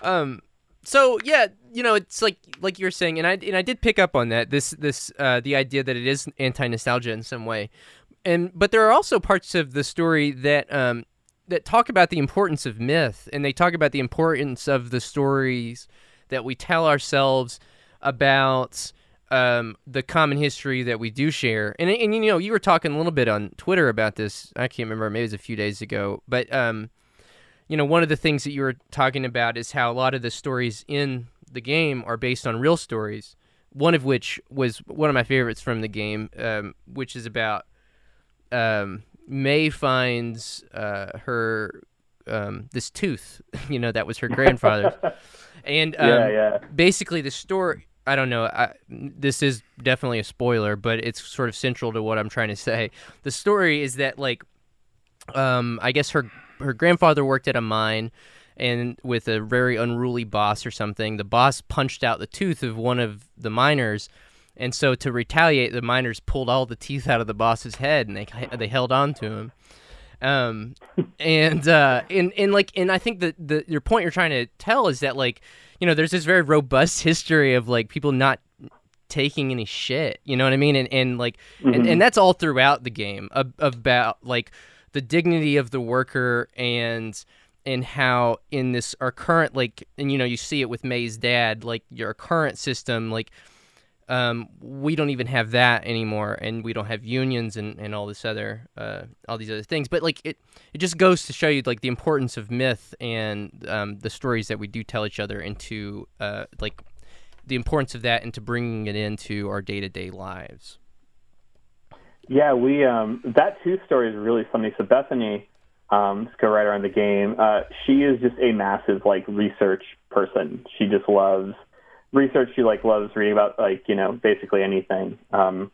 [SPEAKER 2] Um. So yeah, you know, it's like like you were saying, and I and I did pick up on that. This this uh, the idea that it is anti nostalgia in some way, and but there are also parts of the story that um that talk about the importance of myth, and they talk about the importance of the stories that we tell ourselves about um, the common history that we do share. And, and you know, you were talking a little bit on Twitter about this. I can't remember. Maybe it was a few days ago. But um, you know, one of the things that you were talking about is how a lot of the stories in the game are based on real stories. One of which was one of my favorites from the game, um, which is about um, Mae finds uh, her um, this tooth, you know, that was her grandfather's, and um,
[SPEAKER 3] yeah, yeah.
[SPEAKER 2] basically the story. I don't know. I, this is definitely a spoiler, but it's sort of central to what I'm trying to say. The story is that like, um, I guess her her grandfather worked at a mine, and with a very unruly boss or something, the boss punched out the tooth of one of the miners. And so to retaliate, the miners pulled all the teeth out of the boss's head, and they they held on to him. Um, and uh, and and like, and I think that the your point you're trying to tell is that like, you know, there's this very robust history of like people not taking any shit. You know what I mean? And and like, and, and that's all throughout the game ab- about like the dignity of the worker and and how in this our current like and you know you see it with Mae's dad like your current system like um, we don't even have that anymore, and we don't have unions and, and all this other uh, all these other things. But like it, it just goes to show you like the importance of myth and um, the stories that we do tell each other into uh, like the importance of that into bringing it into our day to day lives.
[SPEAKER 3] Yeah, we um, that tooth story is really funny. So Bethany, um, co-writer on the game, uh, she is just a massive like research person. She just loves research. She like loves reading about like you know basically anything. Um,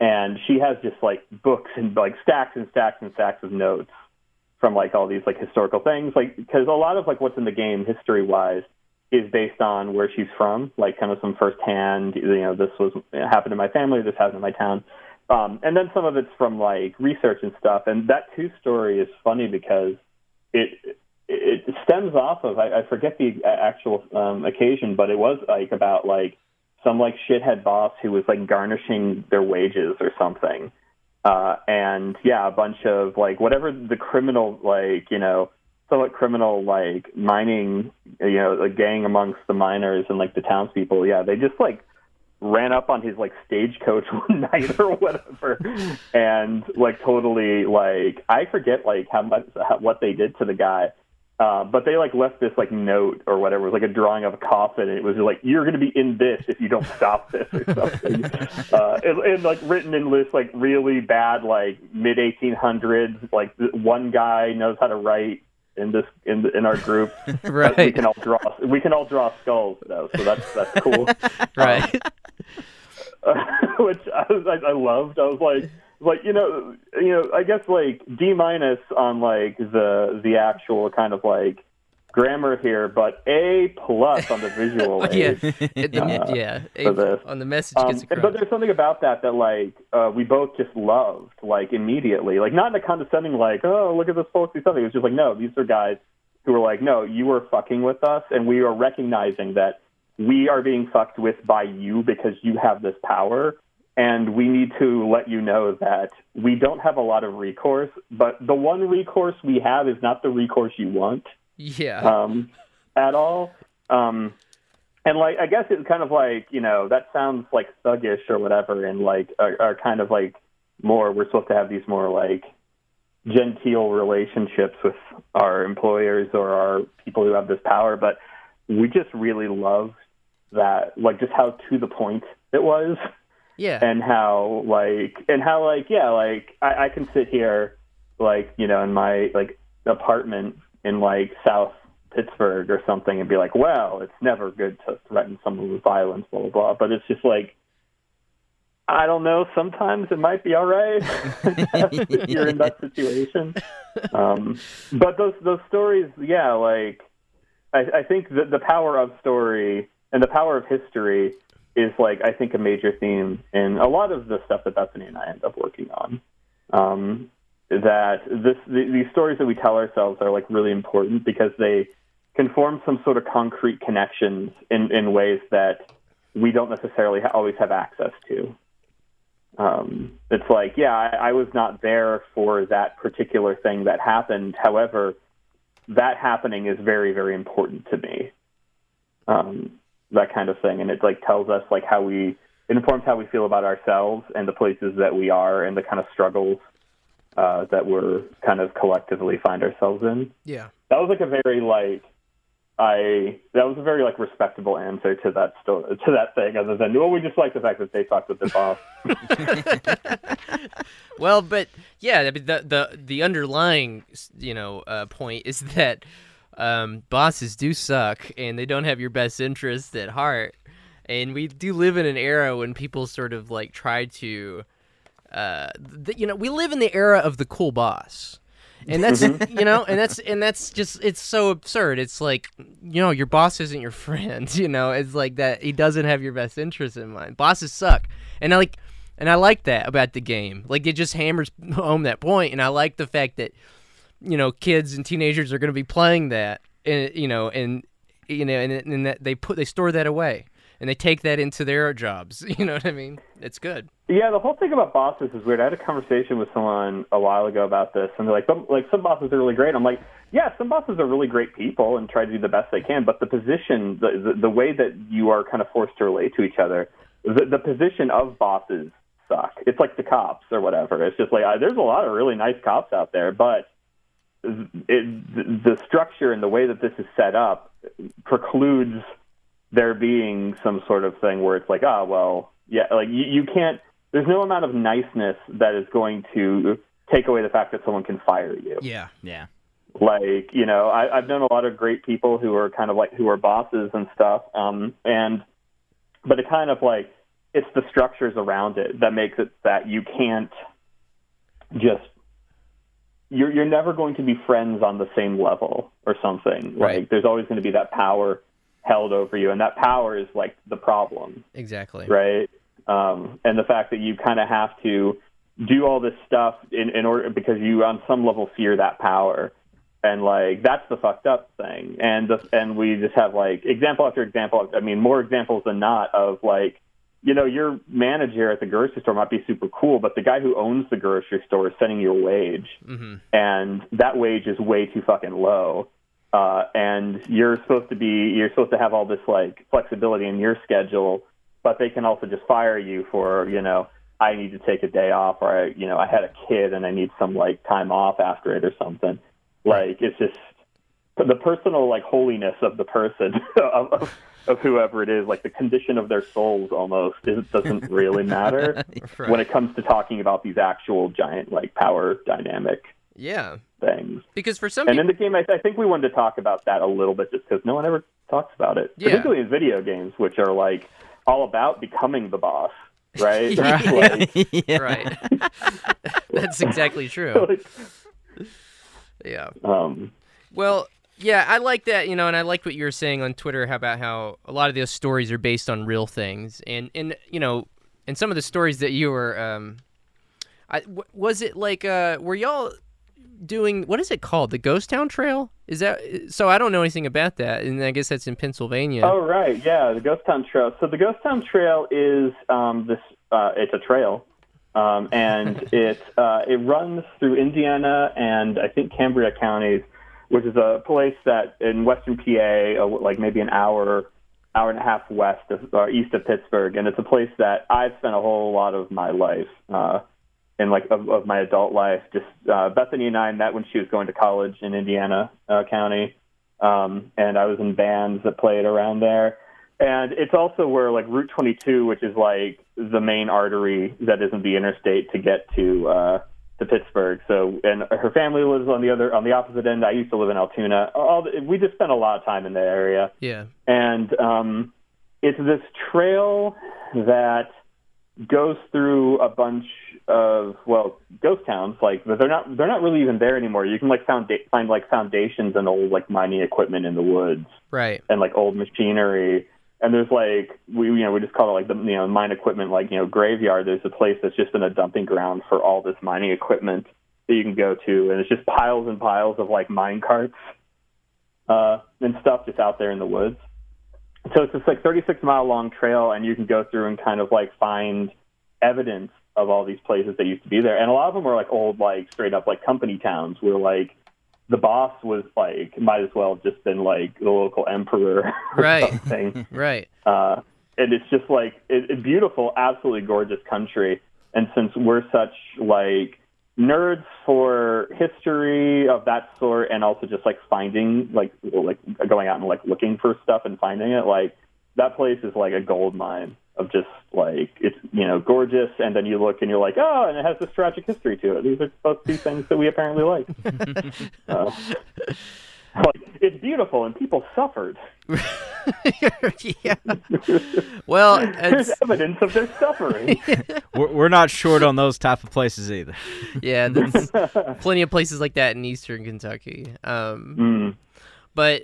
[SPEAKER 3] and she has just like books and like stacks and stacks and stacks of notes from like all these like historical things. Like because a lot of like what's in the game history wise is based on where she's from, like kind of some firsthand. You know, this was happened in my family. This happened in my town. Um, and then some of it's from like research and stuff. And that two story is funny because it it stems off of I, I forget the actual um, occasion, but it was like about like some like shithead boss who was like garnishing their wages or something. Uh, and yeah, a bunch of like whatever the criminal like you know somewhat criminal like mining you know a gang amongst the miners and like the townspeople. Yeah, they just like ran up on his like stagecoach one night or whatever and like totally like i forget like how much how, what they did to the guy uh, but they like left this like note or whatever it was like a drawing of a coffin and it was like you're going to be in this if you don't stop this or something uh, and, and like written in this like really bad like mid 1800s like one guy knows how to write in this in in our group But we can all draw we can all draw skulls though so that's that's cool
[SPEAKER 2] Right.
[SPEAKER 3] which I, was, I, I loved. I was like, like you know, you know, I guess like D minus on like the the actual kind of like grammar here, but A plus on the visual
[SPEAKER 2] yeah,
[SPEAKER 3] aid. Uh,
[SPEAKER 2] yeah.
[SPEAKER 3] this.
[SPEAKER 2] On the message
[SPEAKER 3] Um,
[SPEAKER 2] gets across.
[SPEAKER 3] but there's something about that that like uh, we both just loved, like immediately, like not in a condescending like, oh look at this folksy something. It was just like, no, these are guys who were like, no, you were fucking with us, and we are recognizing that we are being fucked with by you because you have this power, and we need to let you know that we don't have a lot of recourse, but the one recourse we have is not the recourse you want
[SPEAKER 2] yeah.
[SPEAKER 3] um, at all. Um, and like, I guess it's kind of like you know that sounds like thuggish or whatever, and like are, are kind of like more. We're supposed to have these more like genteel relationships with our employers or our people who have this power, but we just really loved that, like just how to the point it was
[SPEAKER 2] yeah.
[SPEAKER 3] and how like and how like yeah like I, I can sit here like you know in my like apartment in like South Pittsburgh or something and be like, well, it's never good to threaten someone with violence, blah blah blah. But it's just like I don't know. Sometimes it might be all right if you're in that situation. Um, but those those stories, yeah, like I, I think the the power of story and the power of history is like I think a major theme in a lot of the stuff that Bethany and I end up working on. Um, that this the, these stories that we tell ourselves are like really important because they can form some sort of concrete connections in in ways that we don't necessarily ha- always have access to. Um, it's like, yeah, I, I was not there for that particular thing that happened. However, that happening is very, very important to me. Um, that kind of thing, and it like tells us like how we it informs how we feel about ourselves and the places that we are and the kind of struggles uh, that we're kind of collectively find ourselves in.
[SPEAKER 2] yeah.
[SPEAKER 3] That was like a very like I that was a very like respectable answer to that story to that thing. Other than well, we just like the fact that they fucked with their boss.
[SPEAKER 2] Well, but yeah, I mean, the the the underlying you know uh, point is that um, bosses do suck, and they don't have your best interest at heart. And we do live in an era when people sort of like try to, uh, th- you know, we live in the era of the cool boss. And that's you know, and that's and that's just it's so absurd. It's like you know, your boss isn't your friend. You know, it's like that. He doesn't have your best interest in mind. Bosses suck, and I like and I like that about the game. Like it just hammers home that point, and I like the fact that you know kids and teenagers are going to be playing that, and you know, and you know, and, and that they put they store that away and they take that into their jobs. You know what I mean? It's good.
[SPEAKER 3] Yeah, the whole thing about bosses is weird. I had a conversation with someone a while ago about this, and they're like, some, like some bosses are really great. I'm like, yeah, some bosses are really great people and try to do the best they can, but the position, the the, the way that you are kind of forced to relate to each other, the, the position of bosses suck. It's like the cops or whatever. It's just like uh, there's a lot of really nice cops out there, but it, the structure and the way that this is set up precludes there being some sort of thing where it's like, ah, well, yeah, like you, you can't. There's no amount of niceness that is going to take away the fact that someone can fire you.
[SPEAKER 2] Yeah.
[SPEAKER 1] Yeah.
[SPEAKER 3] Like, you know, I, I've known a lot of great people who are kind of like who are bosses and stuff. Um, and but it kind of like it's the structures around it that makes it that you can't just you're you're never going to be friends on the same level or something.
[SPEAKER 2] Right.
[SPEAKER 3] Like there's always going to be that power held over you, and that power is like the problem
[SPEAKER 2] Exactly.
[SPEAKER 3] right? Um, and the fact that you kind of have to do all this stuff in, in order because you on some level fear that power, and like that's the fucked up thing. And the, and we just have like example after example. I mean, more examples than not of like. You know, your manager at the grocery store might be super cool, but the guy who owns the grocery store is sending you a wage,
[SPEAKER 2] hmm
[SPEAKER 3] and that wage is way too fucking low. Uh, and you're supposed to be, you're supposed to have all this like flexibility in your schedule, but they can also just fire you for, you know, I need to take a day off, or I, you know, I had a kid and I need some like time off after it or something. Like it's just the personal like holiness of the person of, of, of whoever it is, like the condition of their souls almost it doesn't really matter
[SPEAKER 2] Right.
[SPEAKER 3] when it comes to talking about these actual giant like power dynamic
[SPEAKER 2] yeah.
[SPEAKER 3] things.
[SPEAKER 2] Because for some
[SPEAKER 3] And
[SPEAKER 2] people,
[SPEAKER 3] in the game, I, I think we wanted to talk about that a little bit just because no one ever talks about it,
[SPEAKER 2] Yeah.
[SPEAKER 3] particularly in video games, which are like all about becoming the boss, right?
[SPEAKER 2] Yeah.
[SPEAKER 3] Like-
[SPEAKER 1] yeah.
[SPEAKER 2] right? That's exactly true.
[SPEAKER 3] like,
[SPEAKER 2] Yeah.
[SPEAKER 3] um,
[SPEAKER 2] Well, Yeah, I like that, you know, and I liked what you were saying on Twitter how about how a lot of those stories are based on real things, and and you know, and some of the stories that you were, um, I w- was it like, uh, were y'all doing what is it called, the Ghost Town Trail? Is that so? I don't know anything about that, and I guess that's in Pennsylvania.
[SPEAKER 3] Oh right, yeah, the Ghost Town Trail. So the Ghost Town Trail is um, this. Uh, it's a trail, um, and it uh, it runs through Indiana and I think Cambria counties, which is a place that in western PA, uh, like maybe an hour, hour and a half west of, or east of Pittsburgh, and it's a place that I've spent a whole lot of my life. Uh, in like of, of my adult life, just uh, Bethany and I met when she was going to college in Indiana uh, County, um, and I was in bands that played around there. And it's also where like Route 22, which is like the main artery that isn't the interstate to get to uh, to Pittsburgh. So, and her family lives on the other on the opposite end. I used to live in Altoona. All the, we just spent a lot of time in the area,
[SPEAKER 2] yeah,
[SPEAKER 3] and um, it's this trail that goes through a bunch of well ghost towns like but they're not they're not really even there anymore you can like found find like foundations and old like mining equipment in the woods
[SPEAKER 2] right.
[SPEAKER 3] and like old machinery and there's like we you know we just call it like the you know mine equipment like you know graveyard. There's a place that's just been a dumping ground for all this mining equipment that you can go to. And it's just piles and piles of like mine carts uh and stuff just out there in the woods. So it's this like 36 mile long trail and you can go through and kind of like find evidence of all these places that used to be there. And a lot of them are like old like straight up like company towns where like the boss was like might as well have just been like the local emperor or
[SPEAKER 2] Right.
[SPEAKER 3] something
[SPEAKER 2] Right.
[SPEAKER 3] uh, and it's just like it, it beautiful, absolutely gorgeous country. And since we're such like nerds for history of that sort, and also just like finding like like going out and like looking for stuff and finding it, like that place is like a gold mine of just like it's you know gorgeous, and then you look and you're like, oh, and it has this tragic history to it. These are both two things that we apparently like. uh, like it's beautiful, and people suffered.
[SPEAKER 2] yeah. Well,
[SPEAKER 3] There's
[SPEAKER 2] it's,
[SPEAKER 3] evidence of their suffering.
[SPEAKER 1] We're, we're not short on those type of places either.
[SPEAKER 2] yeah, there's plenty of places like that in eastern Kentucky. Um,
[SPEAKER 3] Mm.
[SPEAKER 2] but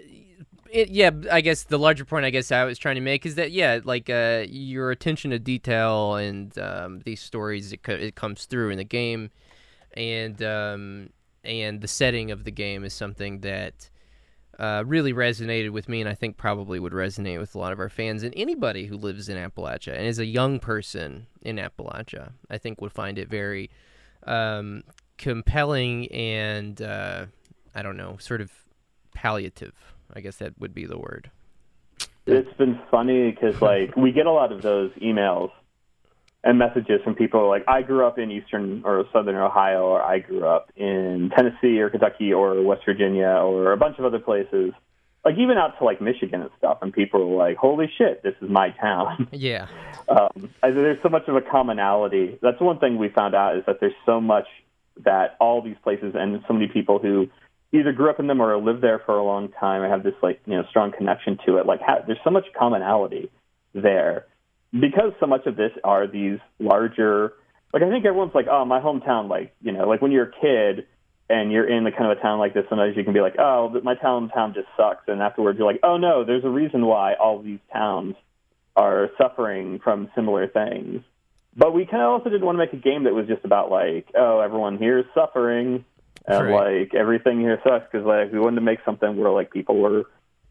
[SPEAKER 2] it, yeah, I guess the larger point I guess I was trying to make is that yeah, like uh, your attention to detail and um, these stories it, co- it comes through in the game, and um, and the setting of the game is something that uh, really resonated with me, and I think probably would resonate with a lot of our fans and anybody who lives in Appalachia and is a young person in Appalachia. I think would find it very um, compelling and uh, I don't know, sort of palliative. I guess that would be the word.
[SPEAKER 3] It's been funny because like we get a lot of those emails and messages from people like I grew up in eastern or southern Ohio or I grew up in Tennessee or Kentucky or West Virginia or a bunch of other places. Like even out to like Michigan and stuff, and people are like, "Holy shit, this is my town."
[SPEAKER 2] Yeah.
[SPEAKER 3] um, there's so much of a commonality. That's one thing we found out is that there's so much that all these places and so many people who either grew up in them or lived there for a long time or have this like you know strong connection to it. Like ha- there's so much commonality there because so much of this are these larger. Like I think everyone's like, oh, my hometown. Like you know, like when you're a kid and you're in the kind of a town like this, sometimes you can be like, oh, but my town town just sucks, and afterwards you're like, oh no, there's a reason why all these towns are suffering from similar things. But we kind of also didn't want to make a game that was just about like, oh, everyone here is suffering, and
[SPEAKER 2] Right.
[SPEAKER 3] like everything here sucks because like we wanted to make something where like people were,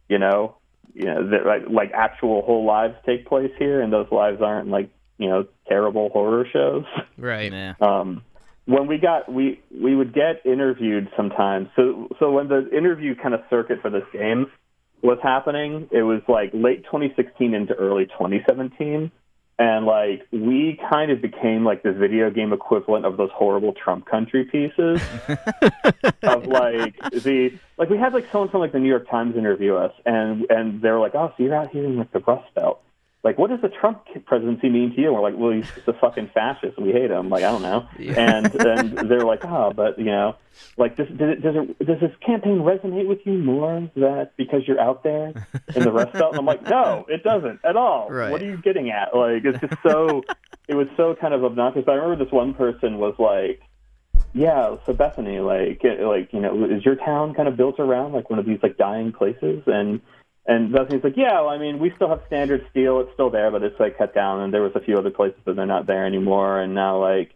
[SPEAKER 3] you know, you know, that, like like actual whole lives take place here, and those lives aren't like you know terrible horror shows.
[SPEAKER 2] Right.
[SPEAKER 1] Yeah.
[SPEAKER 3] um, when we got we we would get interviewed sometimes. So so when the interview kind of circuit for this game was happening, it was like late 2016 into early 2017. And like we kind of became like the video game equivalent of those horrible Trump country pieces. Of like the like we had like someone from like the New York Times interview us and and they were like, Oh, so you're out here in like the Rust Belt like, what does the Trump presidency mean to you? And we're like, well, he's a fucking fascist. We hate him. Like, I don't know. And and they're like, oh, but you know, like, does does it, does it does this campaign resonate with you more that because you're out there in the Rust Belt? And I'm like, no, it doesn't at all.
[SPEAKER 2] Right.
[SPEAKER 3] What are you getting at? Like, it's just so. it was so kind of obnoxious. But I remember this one person was like, yeah, so Bethany, like, like you know, is your town kind of built around like one of these like dying places? And and Bethany's like, yeah, well, I mean, we still have standard steel; it's still there, but it's like cut down. And there was a few other places, but they're not there anymore. And now, like,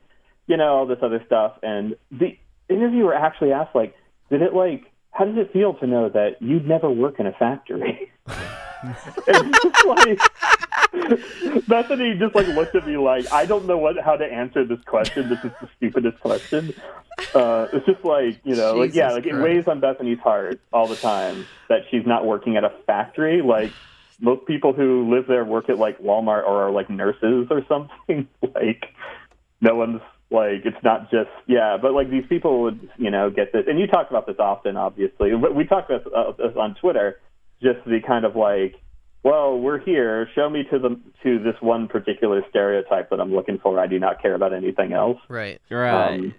[SPEAKER 3] you know, all this other stuff. And the interviewer actually asked, like, did it like, how does it feel to know that you'd never work in a factory? like Bethany just like looked at me like I don't know what how to answer this question. This is the stupidest question. Uh, it's just like you know, like yeah,
[SPEAKER 2] Jesus
[SPEAKER 3] like it weighs on Bethany's heart all the time that she's not working at a factory. Like most people who live there work at like Walmart or are like nurses or something. like no one's like it's not just yeah, but like these people would you know get this, and you talk about this often, obviously. But we talk about uh, this on Twitter. Just the kind of like well, we're here. Show me to the to this one particular stereotype that I'm looking for. I do not care about anything else.
[SPEAKER 2] Right.
[SPEAKER 1] Right.
[SPEAKER 3] Um,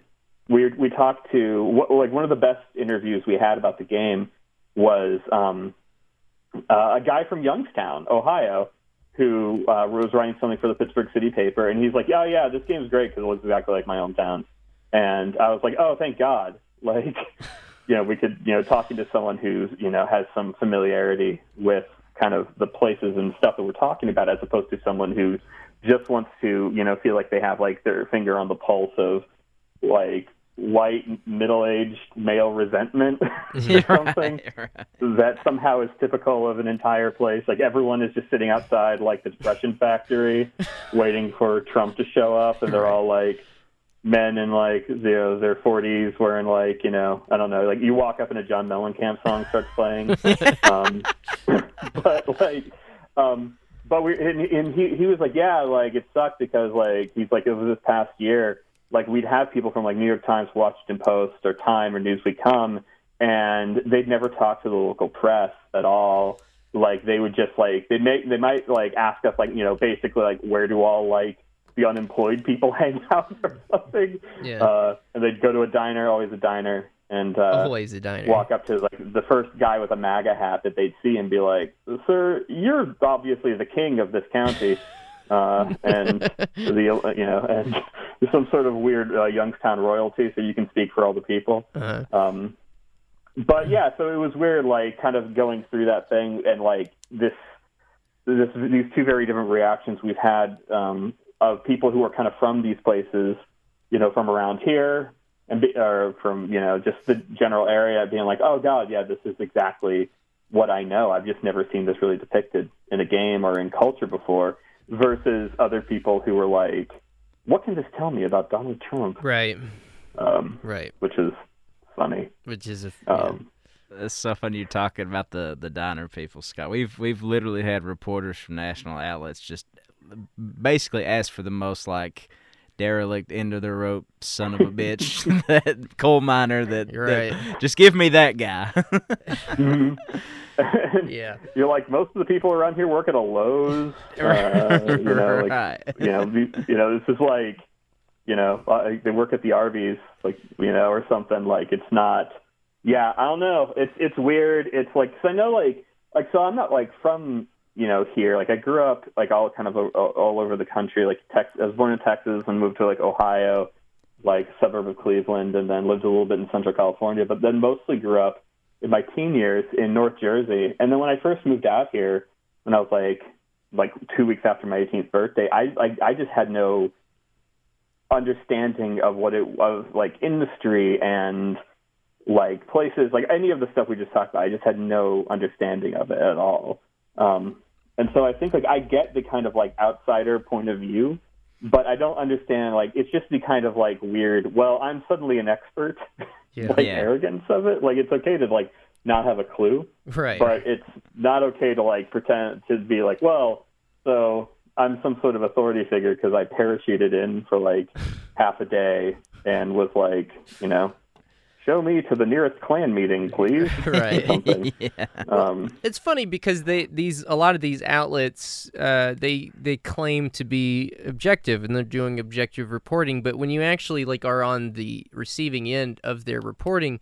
[SPEAKER 3] we we talked to wh- like one of the best interviews we had about the game was um, uh, a guy from Youngstown, Ohio, who uh, was writing something for the Pittsburgh City paper, and he's like, "Yeah, yeah, this game's great because it looks exactly like my hometown." And I was like, "Oh, thank God!" Like, you know, we could, you know, talking to someone who's, you know, has some familiarity with kind of the places and stuff that we're talking about, as opposed to someone who just wants to, you know, feel like they have like their finger on the pulse of like white middle-aged male resentment or something
[SPEAKER 1] right, right.
[SPEAKER 3] that somehow is typical of an entire place. Like everyone is just sitting outside like the depression factory, waiting for Trump to show up, and they're all like men in like you know their forties wearing like you know I don't know like you walk up and a John Mellencamp song starts playing, um, but like. Um, but we and, and he he was like, yeah, like it sucked because like he's like it was this past year, like we'd have people from like New York Times, Washington Post, or Time or Newsweek come, and they'd never talk to the local press at all. Like they would just like they make they might like ask us like you know basically like where do all like the unemployed people hang out or something.
[SPEAKER 2] Yeah.
[SPEAKER 3] Uh, and they'd go to a diner, always a diner, and uh,
[SPEAKER 2] Always a diner.
[SPEAKER 3] walk up to like the first guy with a MAGA hat that they'd see and be like, "Sir, you're obviously the king of this county," uh, and the you know, and some sort of weird uh, Youngstown royalty, so you can speak for all the people.
[SPEAKER 2] Uh-huh.
[SPEAKER 3] Um, but yeah, so it was weird, like kind of going through that thing and like this, this these two very different reactions we've had um, of people who are kind of from these places, you know, from around here and be, or from you know just the general area, being like, oh god, yeah, this is exactly what I know. I've just never seen this really depicted in a game or in culture before. Versus other people who were like, what can this tell me about Donald Trump?
[SPEAKER 2] Right.
[SPEAKER 3] Um,
[SPEAKER 2] Right.
[SPEAKER 3] which is funny.
[SPEAKER 2] Which is a
[SPEAKER 3] Um,
[SPEAKER 1] It's so funny you're talking about the the diner people, Scott. We've we've literally had reporters from national outlets just basically ask for the most like derelict end of the rope son of a bitch that coal miner that,
[SPEAKER 2] You're
[SPEAKER 1] that-
[SPEAKER 2] right.
[SPEAKER 1] just give me that guy
[SPEAKER 3] mhm.
[SPEAKER 2] yeah.
[SPEAKER 3] You're like most of the people around here work at a Lowe's. Uh, you know, like
[SPEAKER 1] right
[SPEAKER 3] you know, the- you know, this is like, you know, uh, they work at the Arby's, like you know, or something. Like it's not. Yeah, I don't know. It's it's weird. It's like, cause I know, like, like so I'm not like from you know here. Like I grew up like all kind of all, all over the country. Like Tex, I was born in Texas and moved to like Ohio, like suburb of Cleveland, and then lived a little bit in Central California. But then mostly grew up in my teen years in North Jersey. And then when I first moved out here, when I was like like two weeks after my 18th birthday, I like I just had no understanding of what it was like industry and like places like any of the stuff we just talked about. I just had no understanding of it at all. Um, and so I think like I get the kind of like outsider point of view, but I don't understand like it's just the kind of like weird. Well, I'm suddenly an expert.
[SPEAKER 2] Yeah.
[SPEAKER 3] like
[SPEAKER 1] Yeah.
[SPEAKER 3] arrogance of it. Like it's okay to like not have a clue,
[SPEAKER 2] Right.
[SPEAKER 3] but it's not okay to like pretend to be like, well, so I'm some sort of authority figure because I parachuted in for like half a day and was like, you know, show me to the nearest Klan meeting, please.
[SPEAKER 2] Right.
[SPEAKER 3] Something.
[SPEAKER 1] yeah
[SPEAKER 3] Um,
[SPEAKER 2] it's funny because they these a lot of these outlets uh, they they claim to be objective and they're doing objective reporting but when you actually like are on the receiving end of their reporting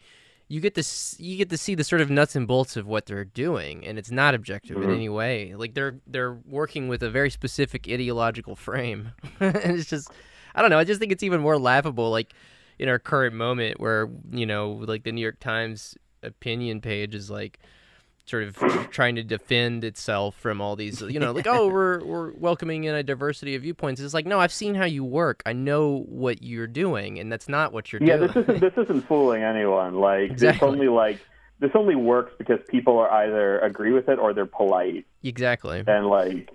[SPEAKER 2] you get to you get to see the sort of nuts and bolts of what they're doing and it's not objective in
[SPEAKER 3] Mhm.
[SPEAKER 2] any way like they're they're working with a very specific ideological frame and it's just I don't know I just think it's even more laughable like in our current moment where you know like the New York Times opinion page is like sort of trying to defend itself from all these you know like oh we're we're welcoming in a diversity of viewpoints it's like no i've seen how you work i know what you're doing and that's not what you're
[SPEAKER 3] yeah,
[SPEAKER 2] doing
[SPEAKER 3] this isn't this isn't fooling anyone. Like this
[SPEAKER 2] Exactly.
[SPEAKER 3] only like this only works because people are either agree with it or they're polite,
[SPEAKER 2] exactly
[SPEAKER 3] and like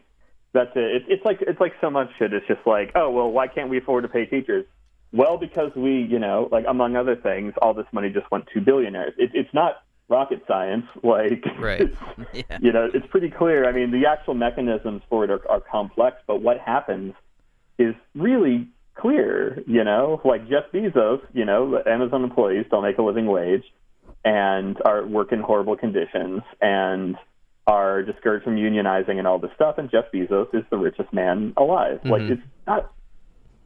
[SPEAKER 3] that's it. it. It's like it's like so much shit. It's just like, oh well, why can't we afford to pay teachers? Well, because we, you know, like among other things, all this money just went to billionaires. It, it's not rocket science. Like,
[SPEAKER 2] Right.
[SPEAKER 1] Yeah.
[SPEAKER 3] you know, it's pretty clear. I mean, the actual mechanisms for it are, are complex, but what happens is really clear. You know, like Jeff Bezos, you know, Amazon employees don't make a living wage and are work in horrible conditions and are discouraged from unionizing and all this stuff. And Jeff Bezos is the richest man alive. Like,
[SPEAKER 2] Mhm.
[SPEAKER 3] it's not.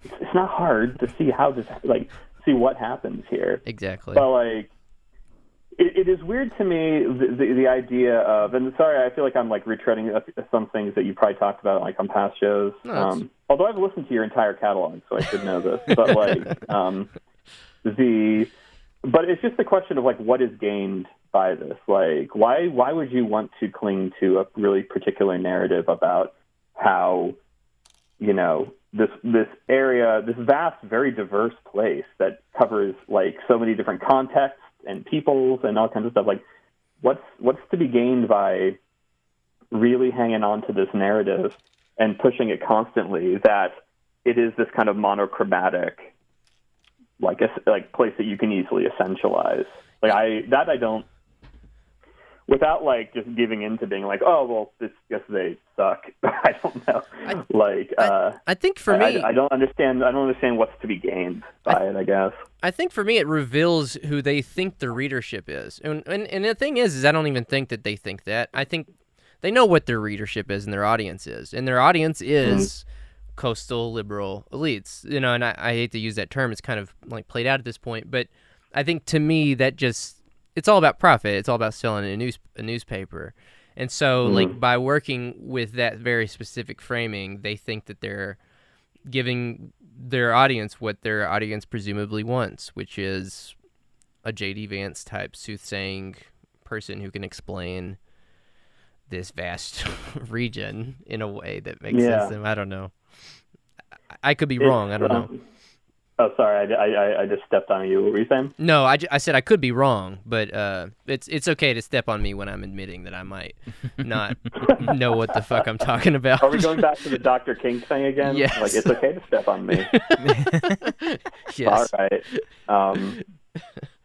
[SPEAKER 3] It's, not hard to see how this like see what happens here.
[SPEAKER 2] exactly
[SPEAKER 3] But like, it, it is weird to me the, the the idea of, and sorry, I feel like I'm like retreading some things that you probably talked about like on past shows.
[SPEAKER 2] No,
[SPEAKER 3] um, although I've listened to your entire catalog, so I should know this. But like, um, the, but it's just the question of like what is gained by this. Like, why why would you want to cling to a really particular narrative about how you know this this area, this vast, very diverse place that covers like so many different contexts and peoples and all kinds of stuff. Like, what's what's to be gained by really hanging on to this narrative and pushing it constantly that it is this kind of monochromatic, like like place that you can easily essentialize. Like I that I don't. Without like just giving into being like, oh well, this guess they suck. I don't know. like, uh,
[SPEAKER 2] i think for
[SPEAKER 3] I,
[SPEAKER 2] me
[SPEAKER 3] I, I don't understand. I don't understand what's to be gained by it. I guess.
[SPEAKER 2] I think for me it reveals who they think the readership is. And, and and the thing is is I don't even think that they think that. I think they know what their readership is and their audience is. And their audience is coastal liberal elites. You know, and I, I hate to use that term. It's kind of like played out at this point, but I think to me that just it's all about profit. It's all about selling a news a newspaper. And so mm-hmm. like by working with that very specific framing, they think that they're giving their audience what their audience presumably wants, which is a JD Vance type soothsaying person who can explain this vast region in a way that makes
[SPEAKER 3] Yeah.
[SPEAKER 2] sense to them. I don't know. I, I could be wrong. I don't know.
[SPEAKER 3] Um, Oh, sorry. I, I, I just stepped on you. What were you saying?
[SPEAKER 2] No, I, I said I could be wrong, but uh, it's it's okay to step on me when I'm admitting that I might not know what the fuck I'm talking about.
[SPEAKER 3] Are we going back to the Dr. King thing again?
[SPEAKER 2] Yes.
[SPEAKER 3] Like it's okay to step on me.
[SPEAKER 2] yes.
[SPEAKER 3] All right. Um,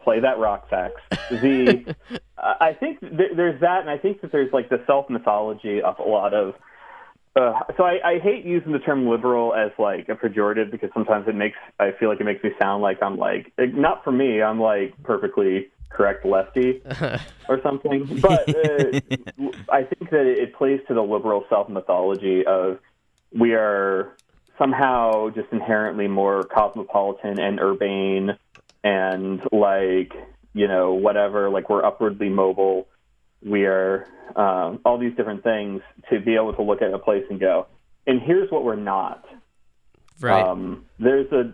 [SPEAKER 3] play that rock sax. The I I think th- there's that, and I think that there's like the self mythology of a lot of. Uh, so I, I hate using the term liberal as like a pejorative because sometimes it makes I feel like it makes me sound like I'm like not for me I'm like perfectly correct lefty or something. But uh, I think that it plays to the liberal self mythology of we are somehow just inherently more cosmopolitan and urbane and like you know whatever like we're upwardly mobile we are um, all these different things to be able to look at a place and go and here's what we're not
[SPEAKER 2] right.
[SPEAKER 3] um, there's a,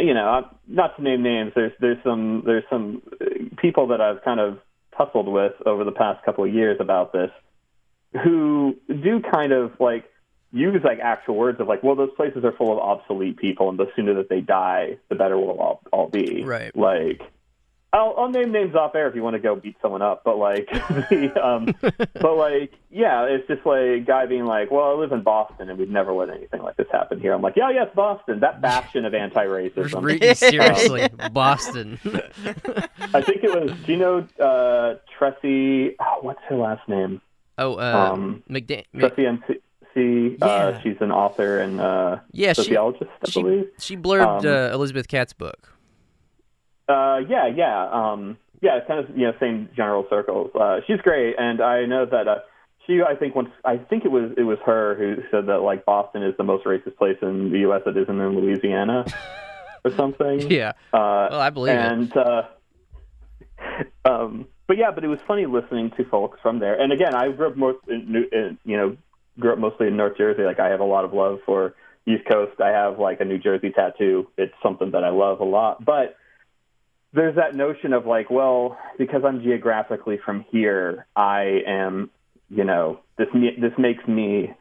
[SPEAKER 3] you know, not to name names. There's there's some there's some uh, people that I've kind of tussled with over the past couple of years about this, who do kind of like use like actual words of like, well, those places are full of obsolete people, and the sooner that they die, the better we'll all, all be.
[SPEAKER 2] Right.
[SPEAKER 3] Like, I'll, I'll name names off air if you want to go beat someone up, but like, the, um, but like, yeah, it's just like a guy being like, well, I live in Boston and we've never let anything like this happen here. I'm like, yeah, yes, Boston, that bastion of anti-racism.
[SPEAKER 2] Re- seriously, Boston.
[SPEAKER 3] I think it was, do you know uh, Tressie, oh, what's her last name?
[SPEAKER 2] oh, uh,
[SPEAKER 3] Um,
[SPEAKER 2] McDan- Mc-
[SPEAKER 3] Tressie NC.
[SPEAKER 2] Yeah.
[SPEAKER 3] Uh, she's an author and uh,
[SPEAKER 2] yeah, she
[SPEAKER 3] sociologist, I believe.
[SPEAKER 2] she blurbed
[SPEAKER 3] Um,
[SPEAKER 2] uh, Elizabeth Catte's book.
[SPEAKER 3] Uh, yeah, yeah, um, yeah. It's kind of you know same general circles. Uh, she's great, and I know that uh, she. I think once I think it was it was her who said that like Boston is the most racist place in the U.S. that isn't in Louisiana or something.
[SPEAKER 2] Yeah.
[SPEAKER 3] Uh,
[SPEAKER 2] Well, I believe it.
[SPEAKER 3] and uh, um, but yeah, but it was funny listening to folks from there. And again, I grew up most in, New- in you know grew up mostly in North Jersey. Like I have a lot of love for East Coast, I have like a New Jersey tattoo. It's something that I love a lot. But there's that notion of like, well, because I'm geographically from here, I am, you know, this this makes me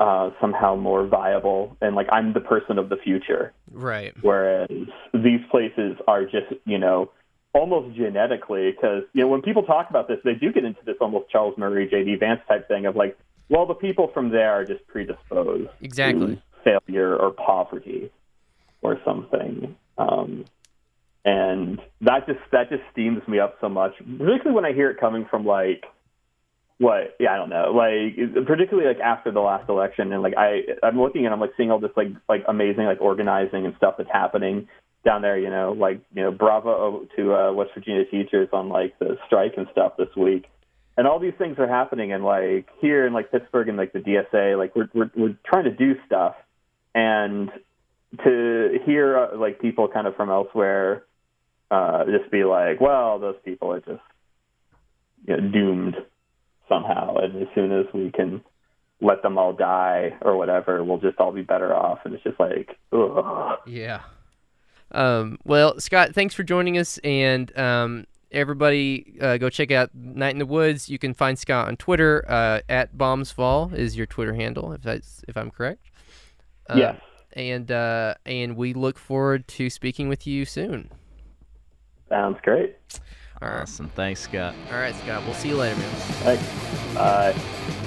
[SPEAKER 3] uh, somehow more viable, and like I'm the person of the future.
[SPEAKER 2] Right.
[SPEAKER 3] Whereas these places are just, you know, almost genetically, because you know when people talk about this, they do get into this almost Charles Murray, J.D. Vance type thing of like, well, the people from there are just predisposed
[SPEAKER 2] Exactly.
[SPEAKER 3] to failure or poverty or something. Um, and that just that just steams me up so much, particularly when I hear it coming from like what yeah i don't know like particularly like after the last election and like i i'm looking and i'm like seeing all this like like amazing like organizing and stuff that's happening down there you know like you know bravo to uh west virginia teachers on like the strike and stuff this week. And all these things are happening and like here in like pittsburgh and like the dsa like we're we're, we're trying to do stuff. And to hear uh, like people kind of from elsewhere uh just be like well those people are just you know, doomed somehow. And as soon as we can let them all die or whatever, we'll just all be better off. And it's just like, ugh.
[SPEAKER 2] Yeah. Um, well, Scott, thanks for joining us, and um, everybody, uh, go check out Night in the Woods. You can find Scott on Twitter uh, at Bombs Fall is your Twitter handle, if that's if I'm correct. Uh,
[SPEAKER 3] yes.
[SPEAKER 2] And uh, and we look forward to speaking with you soon.
[SPEAKER 3] Sounds great.
[SPEAKER 1] Awesome. Thanks, Scott.
[SPEAKER 2] All right, Scott. We'll see you later, man.
[SPEAKER 3] Thanks. Bye.